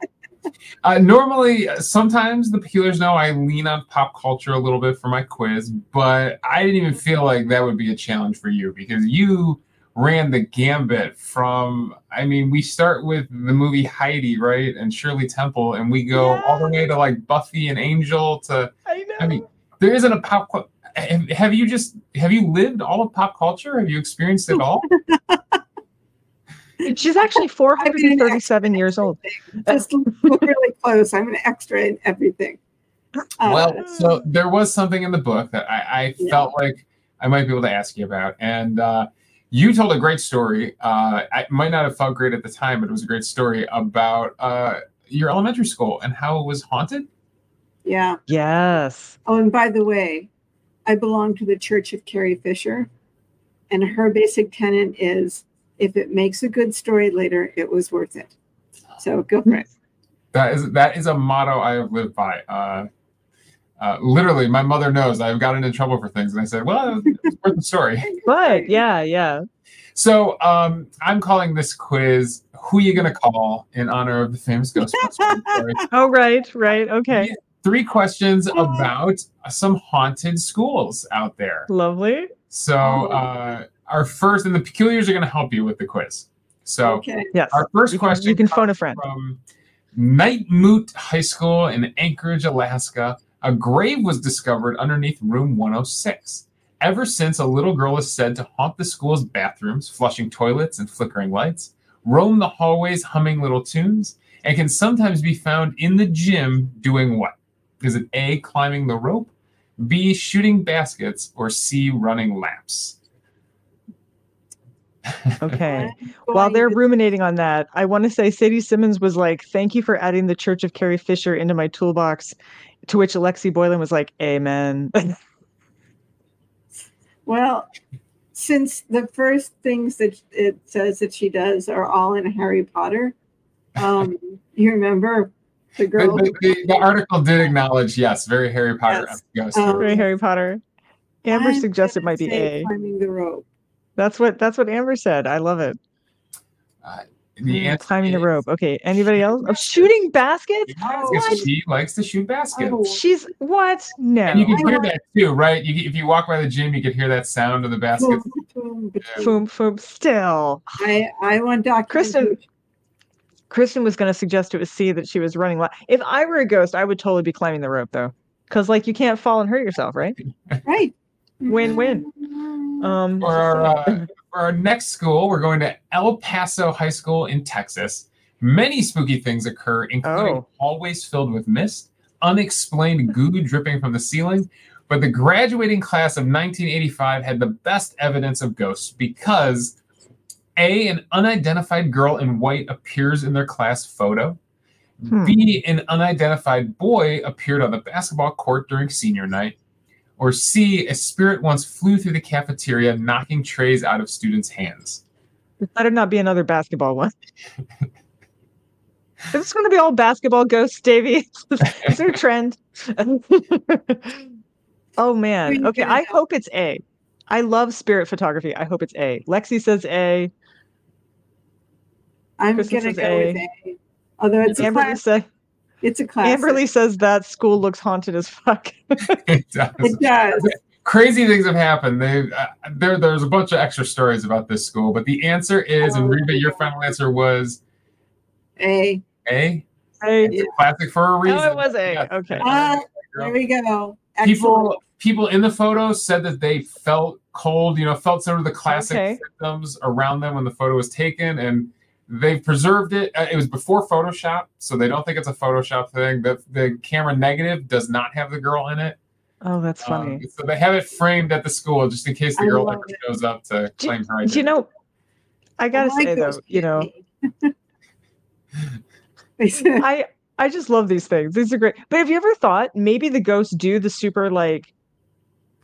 Uh, normally, sometimes the peelers know I lean on pop culture a little bit for my quiz, but I didn't even feel like that would be a challenge for you because you ran the gambit from. I mean, we start with the movie Heidi, right, and Shirley Temple, and we go all the way to like Buffy and Angel to. I know. I mean, there isn't a pop. cul- Have, have you just have you lived all of pop culture? Have you experienced it all? She's actually 437 years old. Just really close. I'm an extra in everything. Uh, well, so there was something in the book that I, I Yeah. felt like I might be able to ask you about, and uh, you told a great story. Uh, I might not have felt great at the time, but it was a great story about uh, your elementary school and how it was haunted. yeah. Yes. Oh, and by the way, I belong to the Church of Carrie Fisher, and her basic tenet is if it makes a good story later, it was worth it. So go for it. That is that is a motto I have lived by. Uh, uh, literally, my mother knows I've gotten in trouble for things, and I said, "Well, it's worth the story." But yeah, yeah. So um, I'm calling this quiz "Who You Gonna Call" in honor of the famous Ghostbusters. story. Oh, right, right. Okay. Three questions about some haunted schools out there. Lovely. So uh, our first, and the peculiars are going to help you with the quiz. So Okay. Yes. our first You can, question you can phone a friend. from Nightmoot High School in Anchorage, Alaska. A grave was discovered underneath room 106. Ever since, a little girl is said to haunt the school's bathrooms, flushing toilets and flickering lights, roam the hallways humming little tunes, and can sometimes be found in the gym doing what? Is it A, climbing the rope, B, shooting baskets, or C, running laps? Okay. While they're ruminating on that, I want to say Sadie Simmons was like, "Thank you for adding the Church of Carrie Fisher into my toolbox." To which Alexi Boylan was like, "Amen." Well, since the first things that it says that she does are all in Harry Potter, um, you remember the The, girl. the, the, the article did acknowledge, yes, very Harry Potter Yes. Um. Very Harry Potter. Amber I'm suggests it might be A. Climbing the rope. That's what that's what Amber said. I love it. the Mm, climbing the is- rope. Okay. Anybody else? Oh, shooting baskets? Yes, What? she likes to shoot baskets. Oh. She's what? No. And you can I hear like- that too, right? You, if you walk by the gym, you can hear that sound of the basket. Boom, boom, boom. Foom, foom. Still, I I want Kristen- Kristen was going to suggest it was C that she was running. La- if I were a ghost, I would totally be climbing the rope though, because like you can't fall and hurt yourself, right? Right. Win-win. Um, For our, uh, for our next school, we're going to El Paso High School in Texas. Many spooky things occur, including Oh. hallways filled with mist, unexplained goo dripping from the ceiling. But the graduating class of 1985 had the best evidence of ghosts because A, an unidentified girl in white appears in their class photo. Hmm. B, an unidentified boy appeared on the basketball court during senior night. Or C, a spirit once flew through the cafeteria, knocking trays out of students' hands. it better not be another basketball one. Is this going to be all basketball ghosts, Davey? Is there a trend? oh man. Okay, I hope it's A. I love spirit photography. I hope it's A. Lexi says A. I'm Kristen gonna says go with A. A. Although it's a class, say, it's a class. Amberly says that school looks haunted as fuck. It does. It does. Crazy things have happened. They uh, there there's a bunch of extra stories about this school, but the answer is, and Oh. Riva, your final answer was A. A. A. It's a classic for a reason. Oh, it was A. Yeah. Okay. Ah, there we go. people Excellent. people in the photo said that they felt cold you know felt some of the classic Okay. symptoms around them when the photo was taken and they've preserved it Uh, it was before photoshop so they don't think it's a photoshop thing the, the camera negative does not have the girl in it Oh, that's funny. Um, so they have it framed at the school just in case the I girl ever it. shows up to Do- claim her Do identity you know? I gotta I like say though, you know. I I just love these things. These are great. But have you ever thought maybe the ghosts do the super like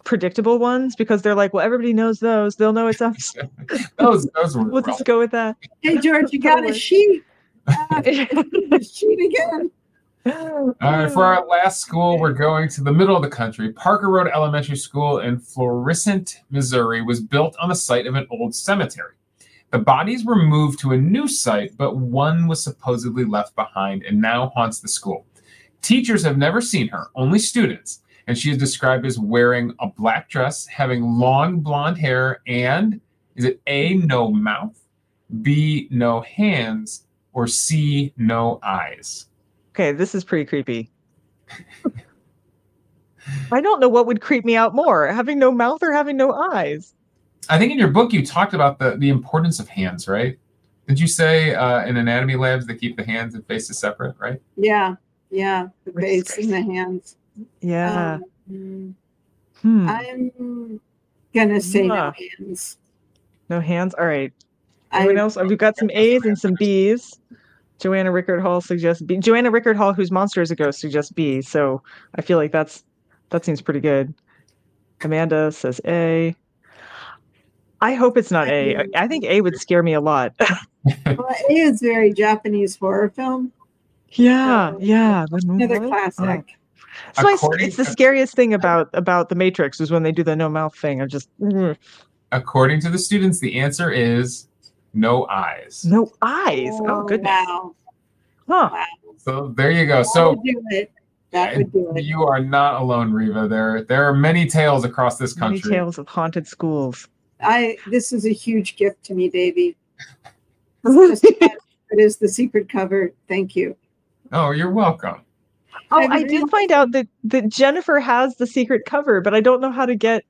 predictable ones because they're like, well, everybody knows those. They'll know it's us. those those were We'll just go with that. hey George, you got a Totally. sheet. Ah, sheet again. All right, for our last school, we're going to the middle of the country. Parker Road Elementary School in Florissant, Missouri was built on the site of an old cemetery. The bodies were moved to a new site, but one was supposedly left behind and now haunts the school. Teachers have never seen her, only students, and she is described as wearing a black dress, having long blonde hair, and is it A, no mouth, B, no hands, or C, no eyes? Okay, this is pretty creepy. I don't know what would creep me out more, having no mouth or having no eyes. I think in your book you talked about the the importance of hands, right? Did you say uh, in anatomy labs they keep the hands and faces separate, right? Yeah, yeah, the face and the hands. Yeah. Um, Hmm. I'm gonna say no hands. No hands. All right. I, Anyone else? We've got some A's and some B's. Joanna Rickard Hall suggests B. Joanna Rickard Hall, whose monster is a ghost, suggests B. So I feel like that's that seems pretty good. Amanda says A. I hope it's not A. I think A would scare me a lot. well, it is very Japanese horror film. yeah, So, yeah. Another classic. So I, it's the scariest thing about about the Matrix is when they do the no mouth thing. I just mm, According to the students, the answer is no eyes. no eyes. Oh, goodness. Wow. Huh. Wow. So there you go. That So would do it. That would do it. you are not alone, Riva. There there are many tales across this Many country. tales of haunted schools. I this is a huge gift to me, Davy. Just it is the secret cover. Thank you. Oh, you're welcome. Oh, I I didn't find out that that Jennifer has the secret cover, but I don't know how to get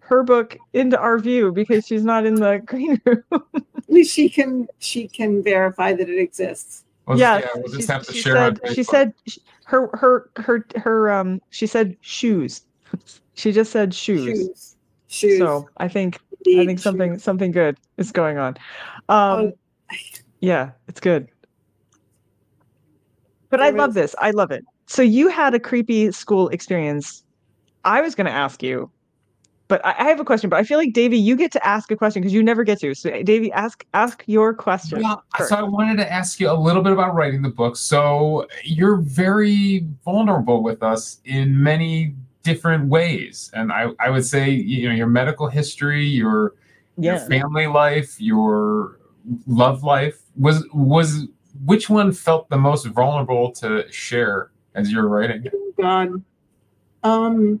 her book into our view because she's not in the green room. At least she can she can verify that it exists. We'll yeah, just, yeah, we'll just she, have to she share said she said her her her her um she said shoes. She just said shoes. Shoes. Shoes. So I think I think something shoes. something good is going on. Um, Oh. yeah, it's good. But I There love this. I love it. So you had a creepy school experience. I was going to ask you, but I, I have a question. But I feel like Davey, you get to ask a question because you never get to. So Davey, ask ask your question. Well, first. so I wanted to ask you a little bit about writing the book. So you're very vulnerable with us in many different ways, and I, I would say you know your medical history, your your family life, your love life was was which one felt the most vulnerable to share as you're writing? Oh, God. Um,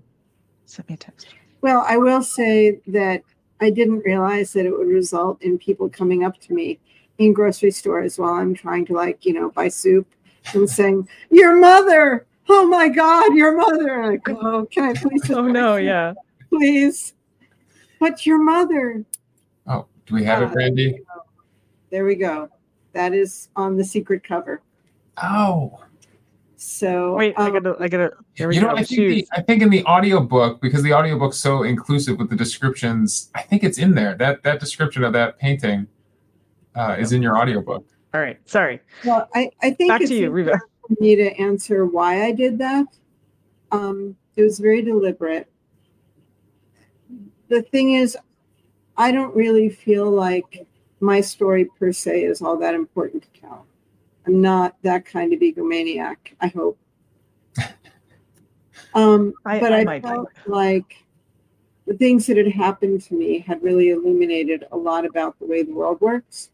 Send me a text. well, I will say that I didn't realize that it would result in people coming up to me in grocery stores while I'm trying to like, you know, buy soup and saying, Your mother! Oh my God, your mother! And I go, oh, can I please Oh no, yeah. please? But your mother. Oh, do we have it, Brandy? There we go. That is on the secret cover. Oh, So Wait, I um, gotta, I gotta. There we you know, go. I think, the, I think in the audiobook, because the audiobook's so inclusive with the descriptions, I think it's in there. That that description of that painting uh, is in your audiobook. All right, sorry. well, I, I think Back it's to you, Riva. important for me to answer why I did that. Um, it was very deliberate. The thing is, I don't really feel like my story per se is all that important to tell. I'm not that kind of egomaniac, I hope. Um, I- but I I, might be. felt like the things that had happened to me had really illuminated a lot about the way the world works.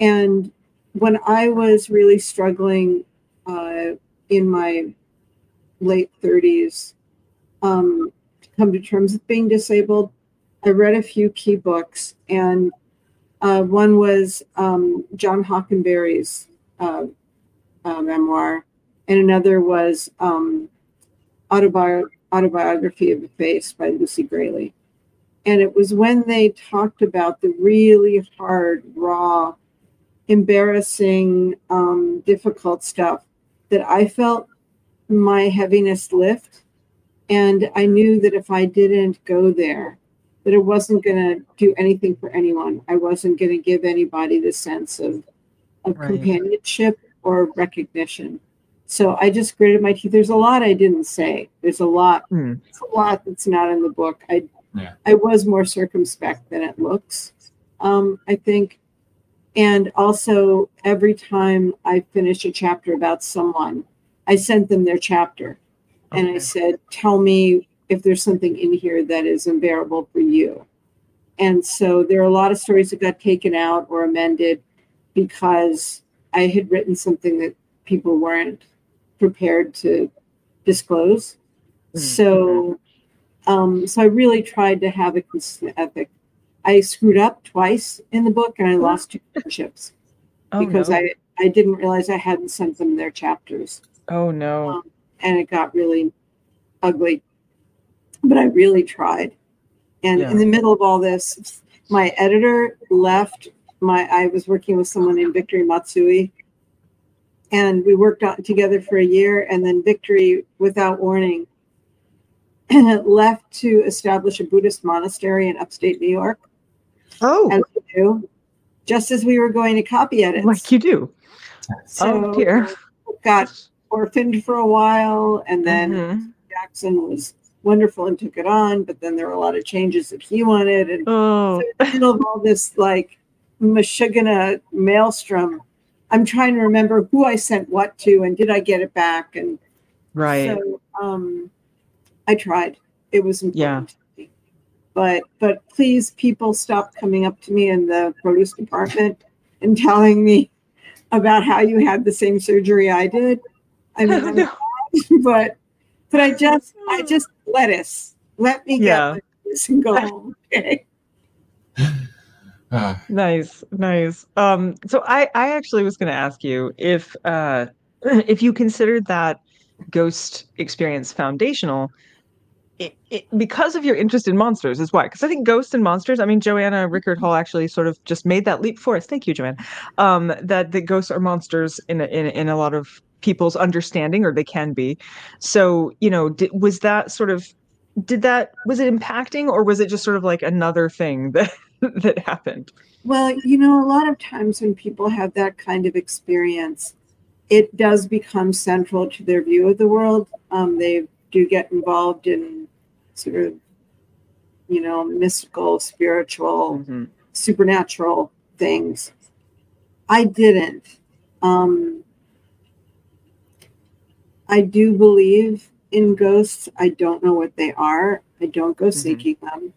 And when I was really struggling uh, in my late 30s um, to come to terms with being disabled, I read a few key books, and uh, one was um, John Hockenberry's uh, uh, memoir, and another was um, autobi- Autobiography of a Face by Lucy Grealy. And it was when they talked about the really hard, raw, embarrassing, um, difficult stuff that I felt my heaviness lift. And I knew that if I didn't go there, that it wasn't going to do anything for anyone. I wasn't going to give anybody the sense of, of Right. companionship or recognition. So I just gritted my teeth. There's a lot I didn't say. There's a lot. There's a lot that's not in the book. I Yeah. I was more circumspect than it looks. Um, I think, and also every time I finish a chapter about someone, I sent them their chapter and I said, Tell me if there's something in here that is unbearable for you. And so there are a lot of stories that got taken out or amended because I had written something that people weren't prepared to disclose. Mhm. So, um, so I really tried to have a consistent ethic. I screwed up twice in the book, and I lost two friendships Oh, because no. I I didn't realize I hadn't sent them their chapters, oh no. and it got really ugly. But I really tried, and Yeah. in the middle of all this, my editor left. My I was working with someone named Victory Matsui, and we worked on together for a year, and then Victory, without warning, left to establish a Buddhist monastery in upstate New York. Oh, As we do, just as we were going to copy edits. like you do. So oh dear. got orphaned for a while, and then Mhm. Jackson was wonderful and took it on, but then there were a lot of changes that he wanted, and Oh, in the middle of all this like Michigana maelstrom, I'm trying to remember who I sent what to, and did I get it back? And right. so um, I tried. It was important. Yeah. But but please, people, stop coming up to me in the produce department and telling me about how you had the same surgery I did. I mean, I'm No. but but I just I just lettuce. Let me get Yeah. my lettuce and go home. Okay. Uh, Nice, nice. Um, so I, I actually was going to ask you if, uh, if you considered that ghost experience foundational, it, it, because of your interest in monsters is why. Because I think ghosts and monsters. I mean, Joanna Rickard Hall actually sort of just made that leap for us. Thank you, Joanna. Um, that the ghosts are monsters in a, in in a lot of people's understanding, or they can be. So you know, did, was that sort of did that was it impacting, or was it just sort of like another thing that that happened? Well, you know, a lot of times when people have that kind of experience, it does become central to their view of the world. Um, they do get involved in sort of, you know, mystical, spiritual, Mhm. supernatural things. I didn't. Um, I do believe in ghosts. I don't know what they are. I don't go Mhm. seeking them.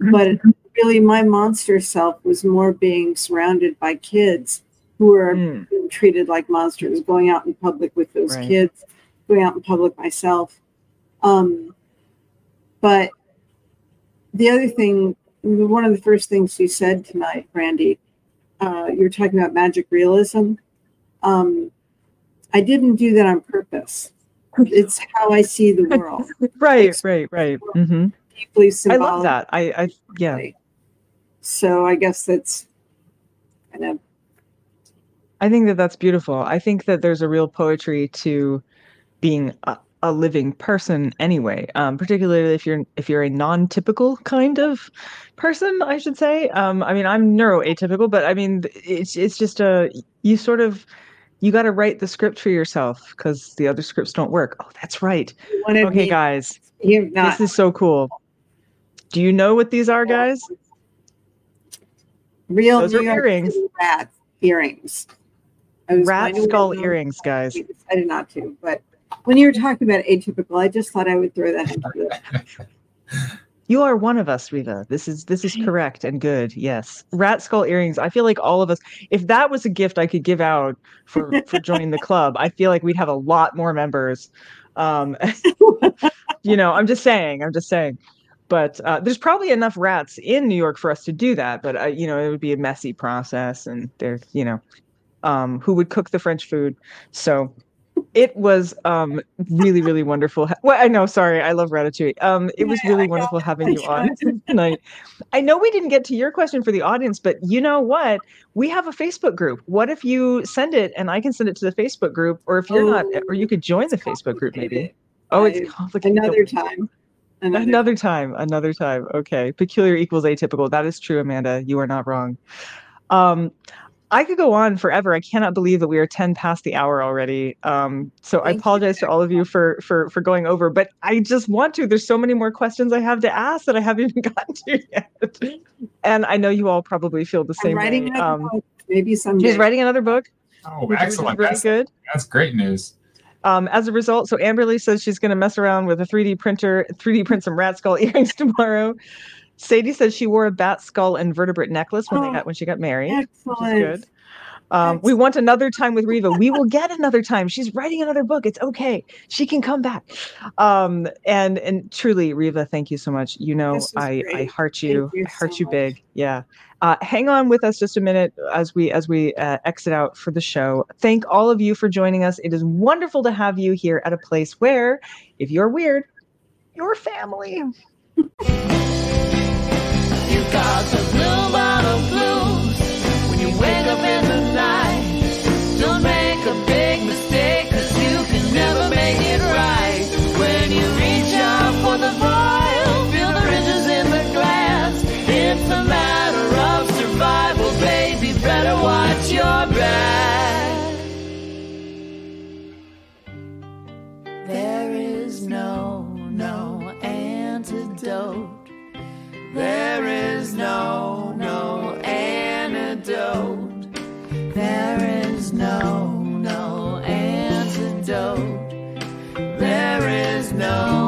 But really, my monster self was more being surrounded by kids who were Mm. treated like monsters, going out in public with those Right. kids, going out in public myself. Um, but the other thing, one of the first things you said tonight, Brandy, uh, you were talking about magic realism. Um, I didn't do that on purpose. It's how I see the world. Right, right, right. hmm Deeply I love that. I, I, yeah. So I guess that's kind of I think that that's beautiful. I think that there's a real poetry to being a, a living person anyway. Um, particularly if you're if you're a non-typical kind of person, I should say. Um, I mean, I'm neuroatypical, but I mean, it's it's just a you sort of you got to write the script for yourself because the other scripts don't work. Oh, that's right. Okay, guys, this is so cool. Do you know what these are, guys? Real Those New York earrings. Rat earrings. Rat skull earrings, guys. I decided not to, but when you were talking about atypical, I just thought I would throw that into You are one of us, Riva. This is this is correct and good. Yes, rat skull earrings. I feel like all of us. If that was a gift I could give out for for joining the club, I feel like we'd have a lot more members. Um, you know, I'm just saying. I'm just saying. But uh, there's probably enough rats in New York for us to do that. But uh, you know, it would be a messy process, and there, you know, um, who would cook the French food? So it was um really really wonderful well i know sorry i love ratatouille. Um it was Yeah, really I wonderful having you on tonight. I know we didn't get to your question for the audience but you know what? We have a facebook group. What if you send it and i can send it to the facebook group or if you're not or you could join the facebook group maybe. oh it's complicated. another time. Another, Another time, another time. Okay. Peculiar equals atypical. That is true, Amanda. You are not wrong. Um, I could go on forever. I cannot believe that we are 10 past the hour already. Um, so I Thank you. apologize to all of you for for for going over, but I just want to. There's so many more questions I have to ask that I haven't even gotten to yet. And I know you all probably feel the I'm same writing way. another Um, book. Maybe someday. she's writing another book. oh, which is excellent. Really That's, good. that's great news. Um, as a result, so Amberly says she's going to mess around with a 3D printer, 3D print some rat skull earrings tomorrow. Sadie says she wore a bat skull and vertebrate necklace when they Oh, got when she got married. Which is Excellent. good. Um, we want another time with Riva. We will get another time. She's writing another book. It's okay. She can come back. Um, and and truly, Riva, thank you so much. You know, I I heart you. you I heart so you much. big. Yeah. Uh, hang on with us just a minute as we as we uh, exit out for the show. Thank all of you for joining us. It is wonderful to have you here at a place where, if you're weird, your family. you got the blue blues when you wake up in the night. antidote. There is no, no antidote. There is no, no antidote. There is no.